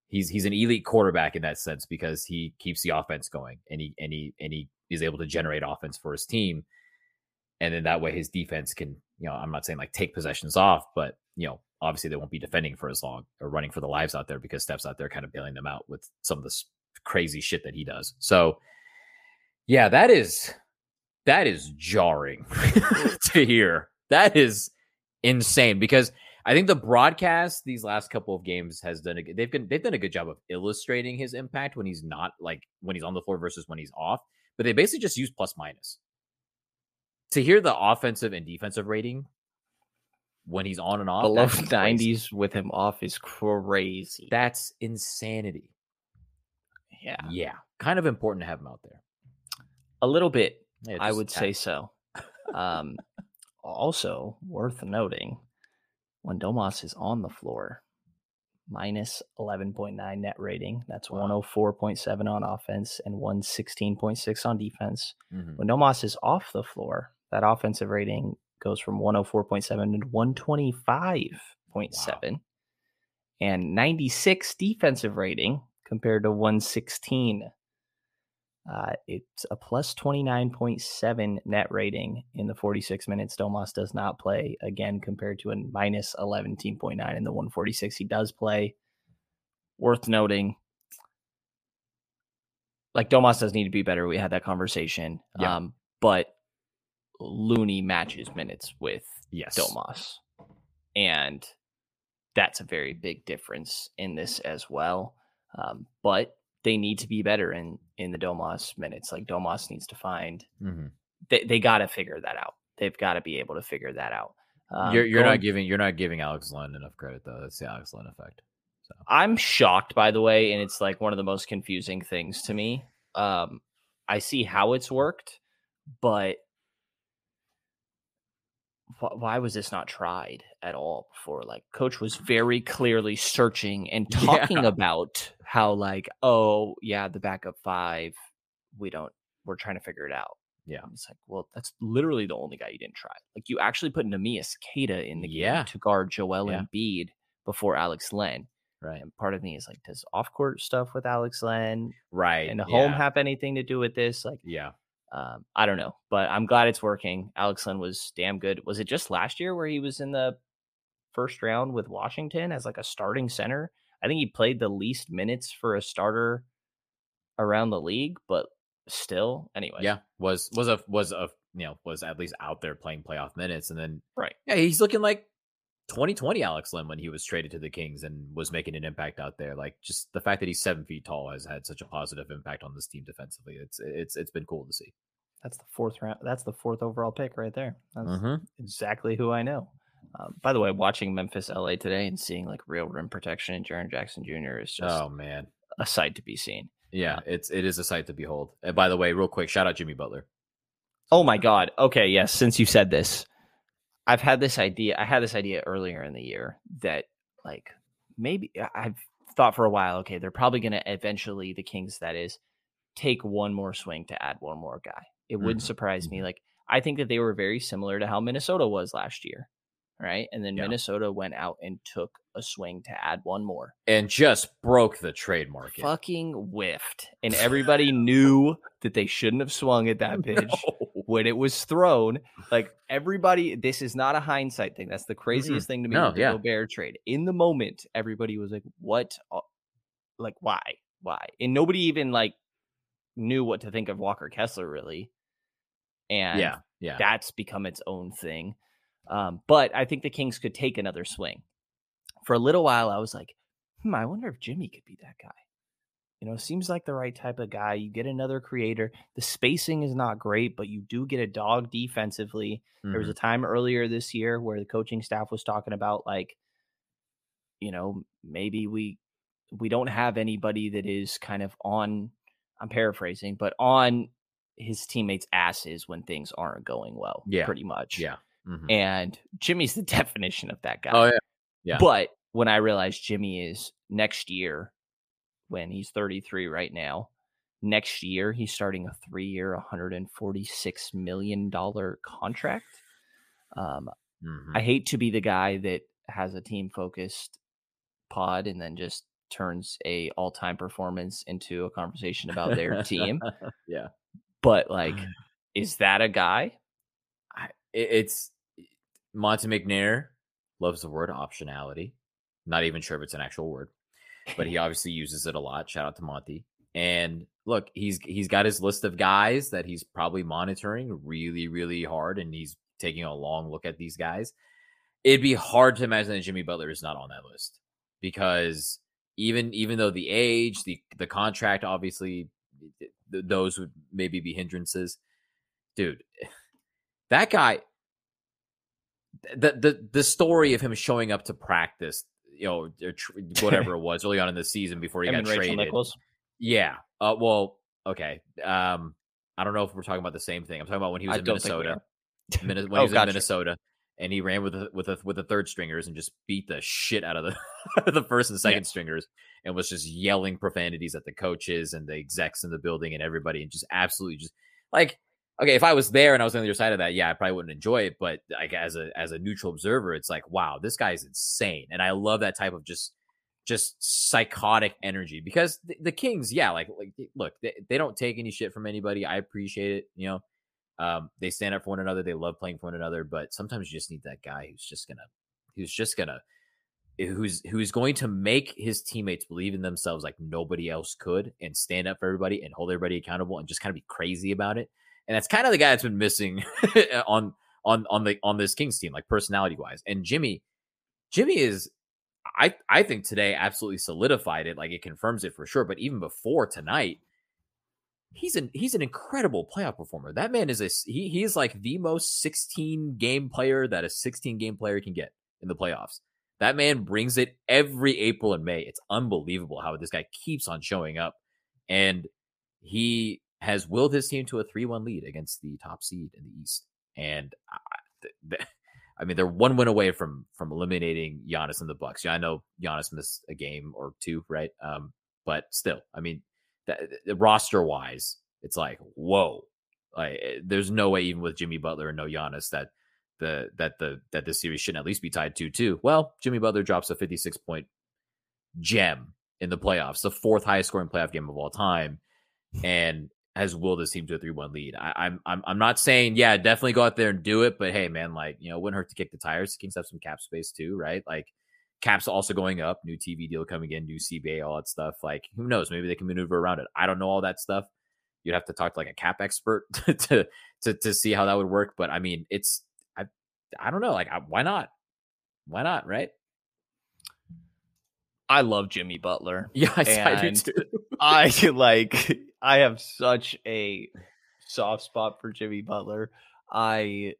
he's he's an elite quarterback in that sense because he keeps the offense going and he and he and he is able to generate offense for his team and then that way his defense can you know i'm not saying like take possessions off but you know obviously they won't be defending for as long or running for the lives out there because steph's out there kind of bailing them out with some of this crazy shit that he does so yeah that is that is jarring to hear that is insane because I think the broadcast these last couple of games has done a good, they've been, they've done a good job of illustrating his impact when he's not like when he's on the floor versus when he's off. But they basically just use plus minus. To hear the offensive and defensive rating when he's on and off, below that's crazy. 90s with him off is crazy. That's insanity. Yeah. Yeah, kind of important to have him out there. A little bit, Yeah, I would say so. Um, also worth noting when Domas is on the floor, minus 11.9 net rating. That's 104.7 on offense and 116.6 on defense. Mhm. When Domas is off the floor, that offensive rating goes from 104.7 to 125.7 and 96 defensive rating compared to 116. Uh, it's a plus 29.7 net rating in the 46 minutes Domas does not play, again, compared to a minus 11.9 in the 146 he does play. Worth noting, like Domas does need to be better. We had that conversation. Yeah. Um, but Looney matches minutes with Yes. Domas. And that's a very big difference in this as well. Um, but they need to be better in in the Domas minutes. Like Domas needs to find Mhm. they, they got to figure that out. They've got to be able to figure that out. Um, you're you're going- not giving you're not giving Alex Len enough credit though. That's the Alex Len effect. I'm shocked, by the way, and it's like one of the most confusing things to me. Um, I see how it's worked, but why was this not tried at all before? Like, coach was very clearly searching and talking Yeah. about how, like, oh yeah, the backup five, we don't, we're trying to figure it out. Yeah. It's like, well, that's literally the only guy you didn't try. Like, you actually put Neemias Queta in the Yeah. game to guard Joel Yeah. Embiid before Alex Len. Right. And part of me is like, does off court stuff with Alex Len Right. and home yeah. have anything to do with this? Like, Yeah. um, I don't know, but I'm glad it's working. Alex Len was damn good. Was it just last year where he was in the first round with Washington as like a starting center? I think he played the least minutes for a starter around the league, but still, anyway. Yeah, was was a was a you know was at least out there playing playoff minutes, and then Right. yeah, he's looking like 2020 Alex Len when he was traded to the Kings and was making an impact out there. Like just the fact that he's seven feet tall has had such a positive impact on this team defensively. It's it's it's been cool to see. That's the fourth round. That's the fourth overall pick right there. That's Mhm. exactly who I know. Um, by the way, watching Memphis LA today and seeing like real rim protection and Jaren Jackson Jr. is just Oh man, a sight to be seen. yeah, it's it is a sight to behold. And by the way, real quick, shout out Jimmy Butler. Oh my god. Okay, yes, since you said this, I've had this idea. I had this idea earlier in the year that like maybe I've thought for a while, okay, they're probably going to eventually the Kings that is take one more swing to add one more guy. It wouldn't Mhm, surprise me. mhm. Like I think that they were very similar to how Minnesota was last year, right? And then Yeah. Minnesota went out and took a swing to add one more. and just broke the trade market. Fucking whiffed, and everybody knew that they shouldn't have swung at that pitch No. when it was thrown. Like everybody, this is not a hindsight thing. That's the craziest thing to me No, with the yeah. Gobert trade. In the moment, everybody was like, "What? Like why? Why?" And nobody even like knew what to think of Walker Kessler really. And Yeah, yeah. that's become its own thing. Um, but I think the Kings could take another swing. For a little while, I was like, hmm, I wonder if Jimmy could be that guy. You know, seems like the right type of guy. You get another creator. The spacing is not great, but you do get a dog defensively. There was a time earlier this year where the coaching staff was talking about like, you know, maybe we we don't have anybody that is kind of on I'm paraphrasing, but on his teammates' asses when things aren't going well. Yeah. Pretty much. yeah. Mhm. And Jimmy's the definition of that guy. Oh yeah. Yeah. But when I realized Jimmy is next year, when he's 33 right now, next year he's starting a three year, $146 million contract. Um, Mhm. I hate to be the guy that has a team focused pod and then just turns a all time performance into a conversation about their team. yeah. But like, is that a guy? I, it's Monte McNair loves the word optionality. Not even sure if it's an actual word, but he obviously uses it a lot. Shout out to Monte. And look, he's he's got his list of guys that he's probably monitoring really, really hard, and he's taking a long look at these guys. It'd be hard to imagine that Jimmy Butler is not on that list because even even though the age, the the contract, obviously, th- those would maybe be hindrances. Dude, that guy the the the story of him showing up to practice, you know, or tr- whatever it was early on in the season before he Him got traded. Nichols? Yeah. Uh, well, okay. Um, I don't know if we're talking about the same thing. I'm talking about when he was I in don't think we Minnesota. when Oh, he was gotcha. in Minnesota, and he ran with the, with the, with the third stringers and just beat the shit out of the the first and second stringers, and was just yelling profanities at the coaches and the execs in the building and everybody, and just absolutely just like okay, if I was there and I was on the other side of that, yeah, I probably wouldn't enjoy it. But like as a as a neutral observer, it's like, wow, this guy is insane, and I love that type of just just psychotic energy because the, the Kings, yeah, like like look, they, they don't take any shit from anybody. I appreciate it, you know. Um, they stand up for one another. They love playing for one another, but sometimes you just need that guy who's just gonna, who's just gonna, who's who's going to make his teammates believe in themselves like nobody else could, and stand up for everybody and hold everybody accountable, and just kind of be crazy about it. And that's kind of the guy that's been missing on on on the on this Kings team, like personality wise. And Jimmy, Jimmy is, I I think today absolutely solidified it. Like it confirms it for sure. But even before tonight, he's an he's an incredible playoff performer. That man is a he he is like the most 16 game player that a 16 game player can get in the playoffs. That man brings it every April and May. It's unbelievable how this guy keeps on showing up. And he has willed his team to a 3-1 lead against the top seed in the East. And I, th- th- I mean, they're one win away from from eliminating Giannis and the Bucks. Yeah, I know Giannis missed a game or two, right? Um, but still, I mean, that, roster wise, it's like whoa. Like, eh, there's no way, even with Jimmy Butler and no Giannis, that the that the that this series shouldn't at least be tied two two. Well, Jimmy Butler drops a 56 point gem in the playoffs, the fourth highest scoring playoff game of all time, and has willed his team to a three one lead. I, I'm I'm I'm not saying yeah, definitely go out there and do it, but hey, man, like you know, it wouldn't hurt to kick the tires. The Kings have some cap space too, right? Like caps also going up, new TV deal coming in, new CBA, all that stuff. Like who knows? Maybe they can maneuver around it. I don't know all that stuff. You'd have to talk to like a cap expert to to to see how that would work. But I mean, it's I I don't know. Like I, why not? Why not? Right? I love Jimmy Butler. Yeah, I, I do too. I like I have such a soft spot for Jimmy Butler. I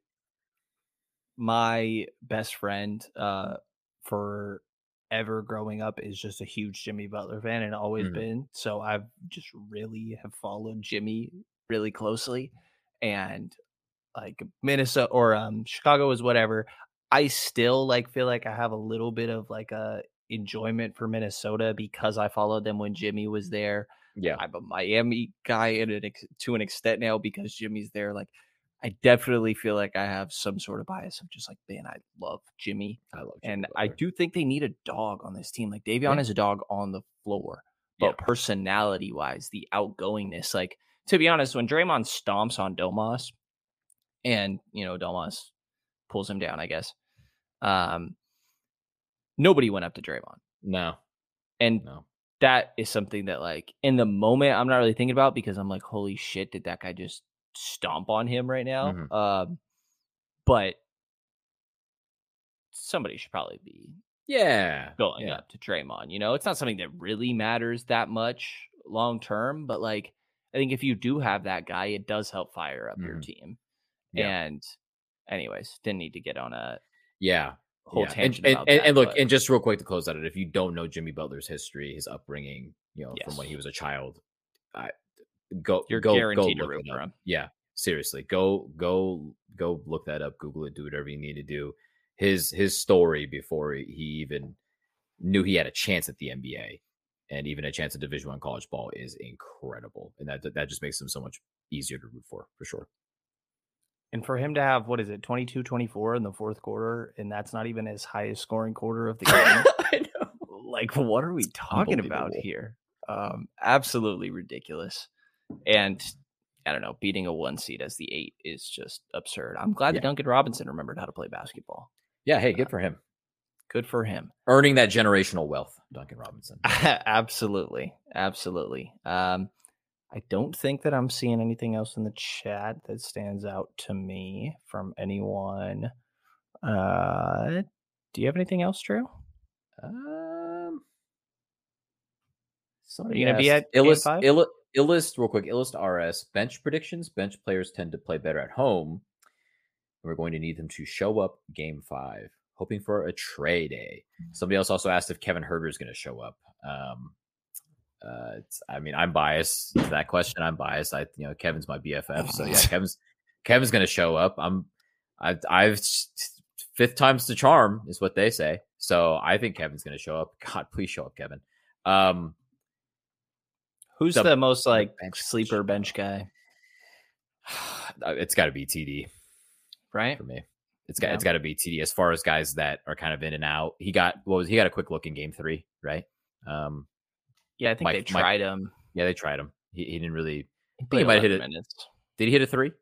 my best friend uh for ever growing up is just a huge Jimmy Butler fan and always Mhm. been. So I've just really have followed Jimmy really closely and like Minnesota or um Chicago is whatever. I still like feel like I have a little bit of like a enjoyment for Minnesota because I followed them when Jimmy was there. Yeah. I'm a Miami guy in an ex- to an extent now because Jimmy's there. Like, I definitely feel like I have some sort of bias of just like, man, I love Jimmy. I love Jimmy And I do think they need a dog on this team. Like Davion Yeah. is a dog on the floor, but Yeah. personality wise, the outgoingness, like to be honest, when Draymond stomps on Domas and you know, Domas pulls him down, I guess. Um nobody went up to Draymond. No, And no. That is something that like in the moment I'm not really thinking about because I'm like, holy shit, did that guy just stomp on him right now? Mhm. Um but somebody should probably be Yeah. going yeah. up to Draymond. You know, it's not something that really matters that much long term, but like I think if you do have that guy, it does help fire up your Mhm. team. Yeah. And anyways, didn't need to get on a Yeah. Whole yeah. And, tangent and, about and, that, and look, but- and just real quick to close out it, if you don't know Jimmy Butler's history, his upbringing, you know, from when he was a child, I, go You're go guaranteed go to look root it for up. him. Yeah, seriously, go go go look that up, Google it, do whatever you need to do. His his story before he even knew he had a chance at the NBA and even a chance at Division One college ball is incredible, and that that just makes him so much easier to root for, for sure. And for him to have what is it, 22 24 in the fourth quarter, and that's not even his highest scoring quarter of the game. Like, what are we talking about here? Um, absolutely ridiculous. And I don't know, beating a one seed as the eight is just absurd. I'm glad Yeah. that Duncan Robinson remembered how to play basketball. Yeah, hey, good for him. Good for him. Earning that generational wealth, Duncan Robinson. absolutely. Absolutely. Um, I don't think that I'm seeing anything else in the chat that stands out to me from anyone. Uh, do you have anything else, Jrue? Um, Are you gonna be at Illust? Ill, Illust, real quick. Illust RS bench predictions. Bench players tend to play better at home. We're going to need them to show up game five. Hoping for a Trey day. Somebody else also asked if Kevin Huerter is going to show up. Um, uh, it's, I mean, I'm biased to that question. I'm biased. I, you know, Kevin's my BFF, so yeah, Kevin's Kevin's going to show up. I'm, I, I've fifth time's the charm is what they say. So I think Kevin's going to show up. God, please show up, Kevin. Um, Who's The- the, most like bench sleeper bench guy? it's got to be TD Right? for me. It's got Yeah. it's got to be TD as far as guys that are kind of in and out. He got what was he got a quick look in game three, right? Um, Yeah, I think Mike- they Mike- tried him. yeah, they tried him. He, he didn't really. He I think he might hit 11 it. Did he hit a three?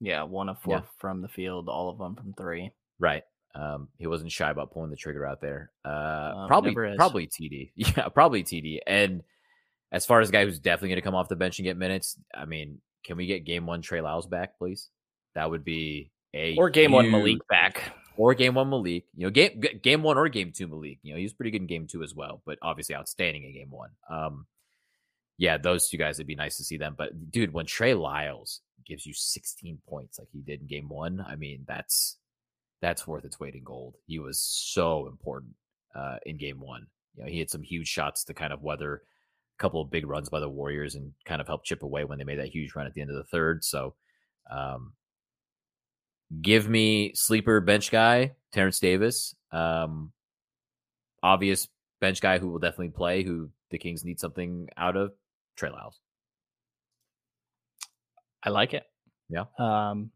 Yeah, one of four Yeah. from the field, all of them from three. Right. Um, he wasn't shy about pulling the trigger out there. Uh, Um, probably probably TD. Yeah, probably TD. And as far as a guy who's definitely going to come off the bench and get minutes, I mean, can we get game one Trey Lyles back, please? That would be a Or game one Malik back. Or game one Malik. You know, game game one or game two Malik. You know, he was pretty good in game two as well, but obviously outstanding in game one. Um, yeah, those two guys. It'd be nice to see them. But dude, when Trey Lyles gives you 16 points like he did in game one, I mean, that's that's worth its weight in gold. He was so important uh, in game one. You know, he had some huge shots to kind of weather a couple of big runs by the Warriors and kind of help chip away when they made that huge run at the end of the third. So, um, give me sleeper bench guy Terrence Davis. Um, obvious bench guy who will definitely play. Who the Kings need something out of Trey Lyles. I like it. Yeah. Um,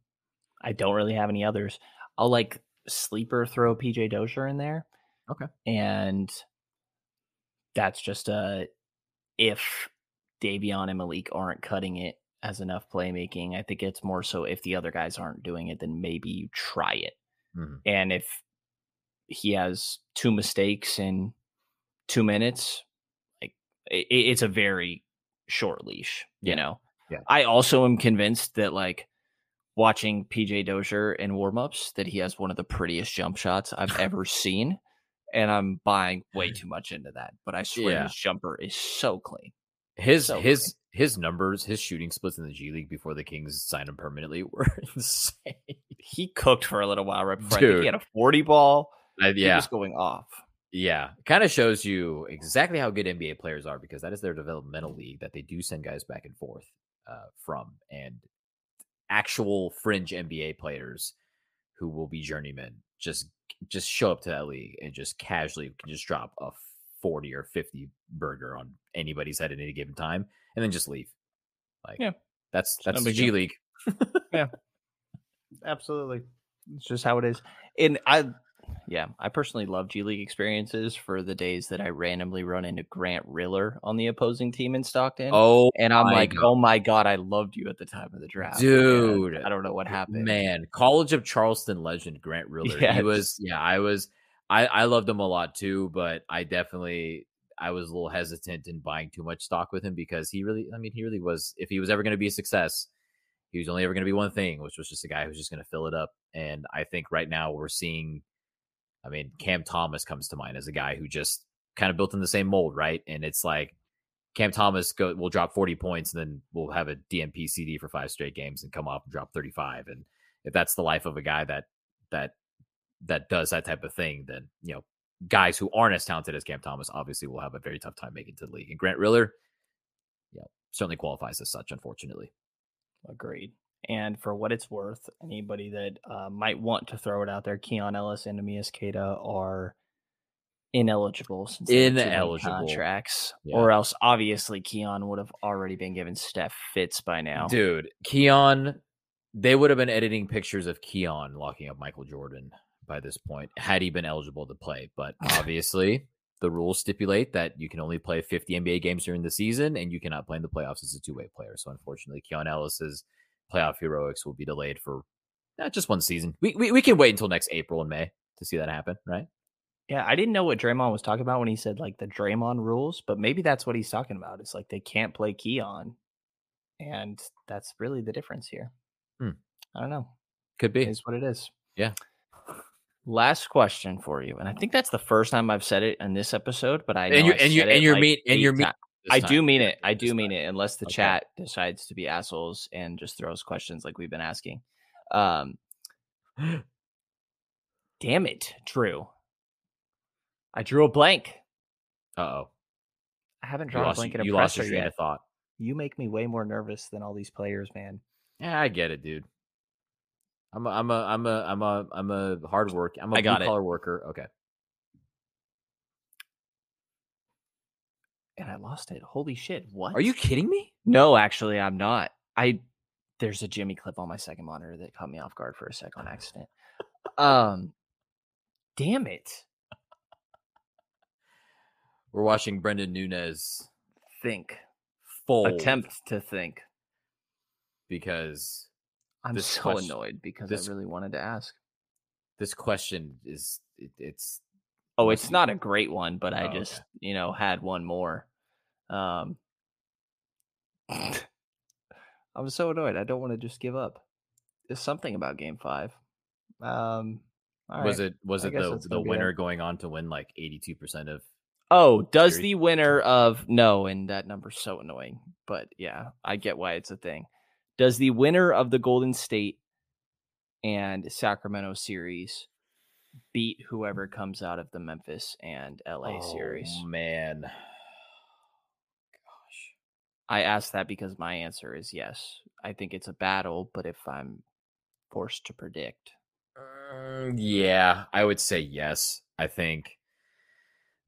I don't really have any others. I'll like sleeper throw PJ Dozier in there. Okay. And that's just a if Davion and Malik aren't cutting it as enough playmaking. I think it's more so if the other guys aren't doing it, then maybe you try it. Mhm. And if he has two mistakes in two minutes, like it, it's a very short leash, you know. Yeah. I also am convinced that like watching PJ Dozier in warmups that he has one of the prettiest jump shots I've ever seen. And I'm buying way too much into that. But I swear Yeah. his jumper is so clean. His So his his numbers, his shooting splits in the G League before the Kings signed him permanently were insane. He cooked for a little while right before. I think he had a 40 ball. Uh, He yeah, was going off. yeah. Kind of shows you exactly how good NBA players are because that is their developmental league that they do send guys back and forth uh, from, and actual fringe NBA players who will be journeymen just just show up to that league and just casually can just drop a 40 or 50 burger on anybody's head at any given time and then just leave. Like, Yeah. that's no that's the G deal. League. Yeah, absolutely. It's just how it is. And I yeah, I personally love G League experiences for the days that I randomly run into Grant Riller on the opposing team in Stockton. Oh, and I'm like, God. oh my god, I loved you at the time of the draft. Dude, And I don't know what happened. Man, College of Charleston legend Grant Riller. Yes. He was yeah, I was I I loved him a lot too, but I definitely I was a little hesitant in buying too much stock with him because he really I mean he really was if he was ever going to be a success, he was only ever going to be one thing, which was just a guy who's just going to fill it up. And I think right now we're seeing I mean, Cam Thomas comes to mind as a guy who just kind of built in the same mold, right? And it's like Cam Thomas go, will drop 40 points and then we'll have a DNP CD for five straight games and come off and drop 35. And if that's the life of a guy that that that does that type of thing, then you know guys who aren't as talented as Cam Thomas obviously will have a very tough time making it to the league. And Grant Riller, yeah, certainly qualifies as such, unfortunately. Agreed. And for what it's worth, anybody that uh, might want to throw it out there, Keon Ellis and Neemias Queta are ineligible since they have too many Ineligible. contracts, Yeah. or else obviously Keon would have already been given Steph Fitz by now. Dude, Keon, they would have been editing pictures of Keon locking up Michael Jordan by this point had he been eligible to play. But obviously, the rules stipulate that you can only play 50 NBA games during the season and you cannot play in the playoffs as a two way player. So unfortunately, Keon Ellis's playoff heroics will be delayed for not just one season. We, we, we can wait until next April and May to see that happen, right? Yeah, I didn't know what Draymond was talking about when he said like the Draymond rules, but maybe that's what he's talking about. It's like they can't play Keon, and that's really the difference here. Hmm. I don't know. Could be. It is what it is. Yeah. Last question for you, and I think that's the first time I've said it in this episode, but I know And you- I and you- and you're like, mean- and you're mean I do mean it. I do mean it, unless the Okay. chat decides to be assholes and just throws questions like we've been asking. Um, damn it, Jrue. I drew a blank. Uh oh. I haven't drawn lost, a blank in a you lost your presser yet. of thought. You make me way more nervous than all these players, man. Yeah, I get it, dude. I'm a, I'm a, I'm a, I'm a, I'm a hard work. I'm a I got blue collar worker. Okay. And I lost it. Holy shit! What? Are you kidding me? No, actually, I'm not. I there's a Jimmy clip on my second monitor that caught me off guard for a sec on accident. Um, damn it! We're watching Brendan Nunez Think, fold attempt to think. because I'm This so question- annoyed because this- I really wanted to ask. this question is it, it's Oh, it's not a great one, but I Oh, okay. just you know had one more. Um, I'm so annoyed. I don't want to just give up. There's something about Game Five. Um, was right. it was I it the the winner it. going on to win like 82 percent of Oh, does Series? the winner of no, and that number's so annoying, but yeah, I get why it's a thing. Does the winner of the Golden State and Sacramento series beat whoever comes out of the Memphis and LA series? Oh, man. Gosh. I asked that because my answer is yes. I think it's a battle, but if I'm forced to predict, Mm, yeah, I would say yes. I think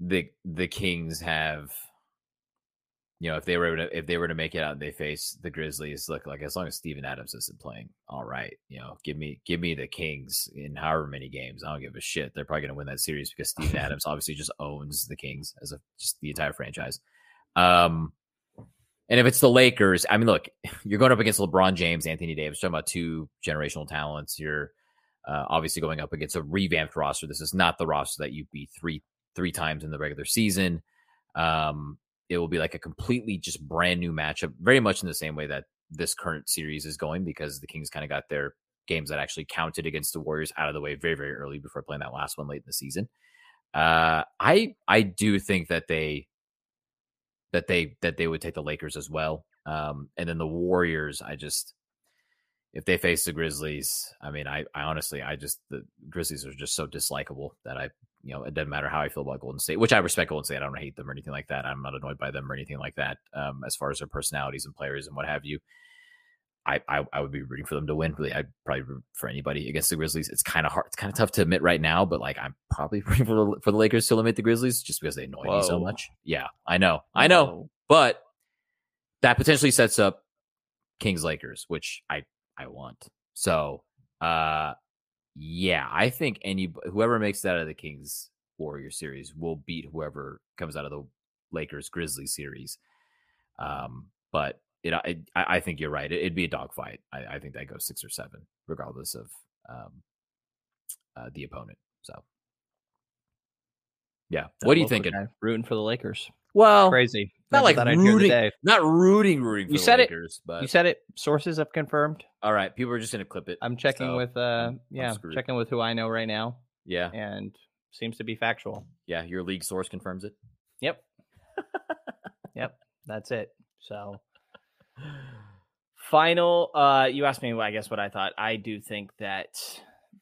the the Kings have you know, if they were to if they were to make it out and they face the Grizzlies, look like as long as Steven Adams isn't playing, all right, you know, give me give me the Kings in however many games. I don't give a shit. They're probably gonna win that series because Steven Adams obviously just owns the Kings as a just the entire franchise. Um and if it's the Lakers, I mean, look, you're going up against LeBron James, Anthony Davis, talking about two generational talents. You're uh, obviously going up against a revamped roster. This is not the roster that you beat three three times in the regular season. Um, it will be like a completely just brand new matchup, very much in the same way that this current series is going, because the Kings kind of got their games that actually counted against the Warriors out of the way very very early before playing that last one late in the season. Uh, I I do think that they that they that they would take the Lakers as well. Um, and then the Warriors, I just if they face the Grizzlies, I mean, I, I honestly, I just the Grizzlies are just so dislikable that I, you know, it doesn't matter how I feel about Golden State, which I respect Golden State. I don't hate them or anything like that. I'm not annoyed by them or anything like that. Um, as far as their personalities and players and what have you, I, I I would be rooting for them to win. Really, I'd probably root for anybody against the Grizzlies. It's kind of hard. It's kind of tough to admit right now, but like I'm probably rooting for the, for the Lakers to eliminate the Grizzlies just because they annoy me so much. Yeah, I know, I know, but that potentially sets up Kings Lakers, which I I want. So, uh, yeah, I think any whoever makes that out of the Kings Warrior series will beat whoever comes out of the Lakers Grizzlies series. Um, but it, I, I think you're right. It, would be a dogfight. I, I think that goes six or seven, regardless of um, uh, the opponent. So, yeah. That what are you thinking? Rooting for the Lakers. Well, Crazy. Not like thought I'd hear the rooting, not rooting, rooting for You the said it. But You said it. Sources have confirmed. all right. People are just gonna clip it. I'm checking so with uh yeah, checking with who I know right now, Yeah, and seems to be factual. yeah. Your league source confirms it. Yep. yep. That's it. So final uh you asked me I guess what I thought. I do think that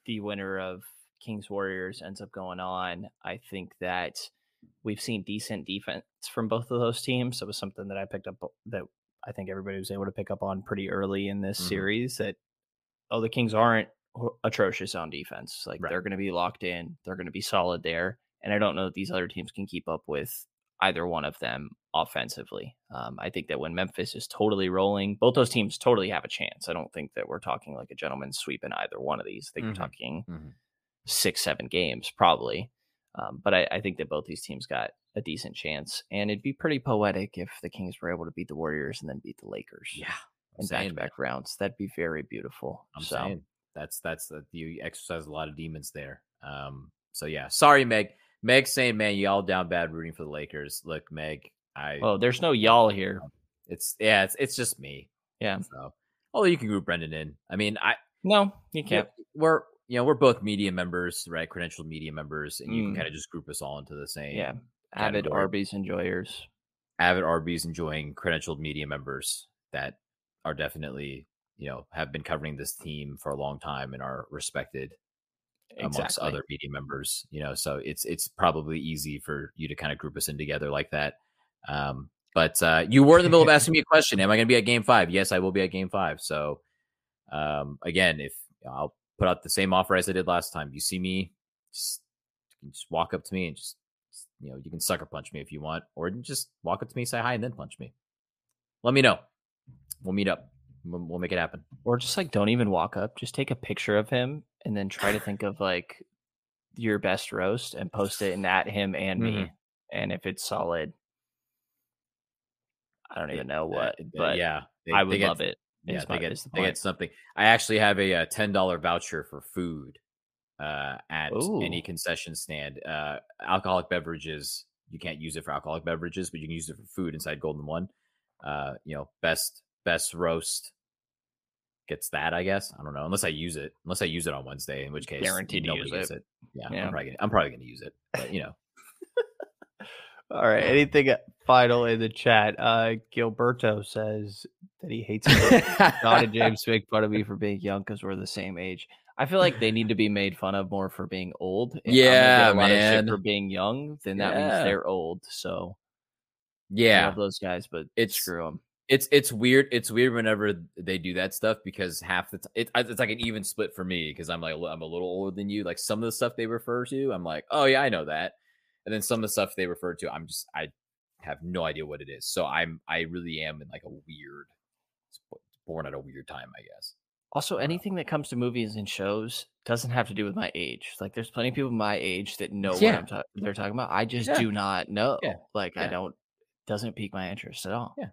the winner of Kings Warriors ends up going on. I think that we've seen decent defense from both of those teams. It was something that I picked up that I think everybody was able to pick up on pretty early in this Mhm. series that oh the Kings aren't atrocious on defense. Like Right. they're going to be locked in. They're going to be solid there. And I don't know that these other teams can keep up with either one of them offensively. Um, I think that when Memphis is totally rolling, both those teams totally have a chance. I don't think that we're talking like a gentleman's sweep in either one of these. I think Mhm. we're talking Mhm. six, seven games probably. Um, but I, I think that both these teams got a decent chance, and it'd be pretty poetic if the Kings were able to beat the Warriors and then beat the Lakers. Yeah, in back to back rounds. That'd be very beautiful. I'm so, saying that's that's that you exercise a lot of demons there. Um, so yeah, sorry, Meg. Meg saying, man, you all down bad rooting for the Lakers. Look, Meg, I well, there's no y'all here. it's yeah, it's it's just me. Yeah. So although you can group Brendan in. I mean, I No, you can't. we're you know, we're both media members, right? Credentialed media members, and you can Mm. kind of just group us all into the same Yeah. Avid category. Arby's enjoyers. avid RBs enjoying credentialed media members that are definitely, you know, have been covering this team for a long time and are respected amongst other media members, you know, so it's it's probably easy for you to kind of group us in together like that. Um, but uh, you were in the middle of asking me a question. Am I going to be at game five? Yes, I will be at game five. So um, again, if I'll put out the same offer as I did last time, you see me, just, you can just walk up to me and just, you know, you can sucker punch me if you want, or just walk up to me, say hi, and then punch me. Let me know. We'll meet up. We'll, we'll make it happen. Or just like don't even walk up. Just take a picture of him and then try to think of like your best roast and post it and at him and me. Mhm. And if it's solid, I don't even know what, but yeah, they- I would love it. Yeah, they get the they get something. I actually have a, uh ten dollar voucher for food uh, at any concession stand. Uh, alcoholic beverages you can't use it for alcoholic beverages, but you can use it for food inside Golden One. Uh, you know, best best roast gets that. I guess I don't know unless I use it. Unless I use it on Wednesday, in which case Guaranteed to use it. it. Yeah, Yeah. I'm probably gonna, I'm probably going to use it. But you know, All right. Anything final in the chat? Uh, Gilberto says that he hates. John and James make fun of me for being young because we're the same age. I feel like they need to be made fun of more for being old. I'm Yeah, a lot of man. for being young. Then that means they're old. So I yeah, love those guys, but It's- screw them. it's it's weird. It's weird whenever they do that stuff because half the time it, it's like an even split for me because I'm like I'm a little older than you. Like some of the stuff they refer to, I'm like, oh yeah, I know that, and then some of the stuff they refer to, I'm just I have no idea what it is. So I'm I really am in like a weird, born at a weird time, I guess. Also, uh, anything that comes to movies and shows doesn't have to do with my age. Like, there's plenty of people my age that know Yeah. what I'm ta- they're talking about. I just Yeah. do not know. Yeah. Like, I don't. Doesn't pique my interest at all. Yeah.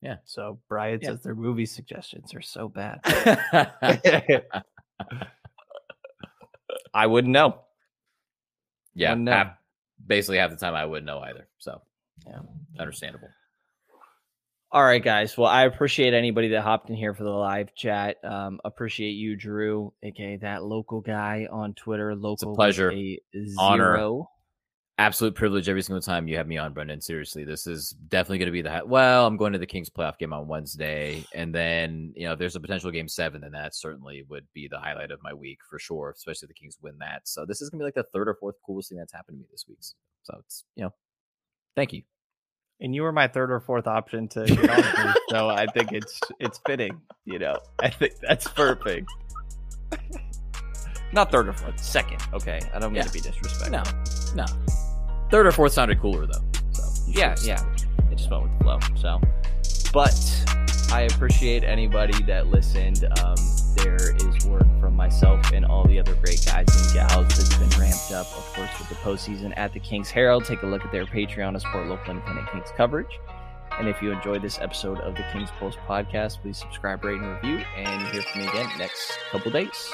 Yeah. So Brian says their movie suggestions are so bad. I wouldn't know. yeah, Wouldn't know. Basically half the time I wouldn't know either. So Yeah. understandable. All right, guys. Well, I appreciate anybody that hopped in here for the live chat. Um, appreciate you, Jrue, aka that local guy on Twitter. Local, with pleasure. a Honor. Zero. absolute privilege every single time you have me on, Brendan. Seriously, this is definitely going to be the hi- well. I'm going to the Kings playoff game on Wednesday, and then you know, if there's a potential game seven, then that certainly would be the highlight of my week for sure. Especially if the Kings win that. So this is going to be like the third or fourth coolest thing that's happened to me this week. So it's you know, thank you. And you were my third or fourth option to get on here, so I think it's it's fitting. You know, I think that's perfect. Not third or fourth, second. Okay, I don't mean Yeah. to be disrespectful. No, no. Third or fourth sounded cooler though. So yeah, yeah. it just went with the flow. So, but I appreciate anybody that listened. Um, there is work from myself and all the other great guys and gals that's been ramped up, of course, with the postseason at the Kings Herald. Take a look at their Patreon to support local independent Kings coverage. And if you enjoyed this episode of the Kings Pulse podcast, please subscribe, rate, and review. And hear from me again next couple days.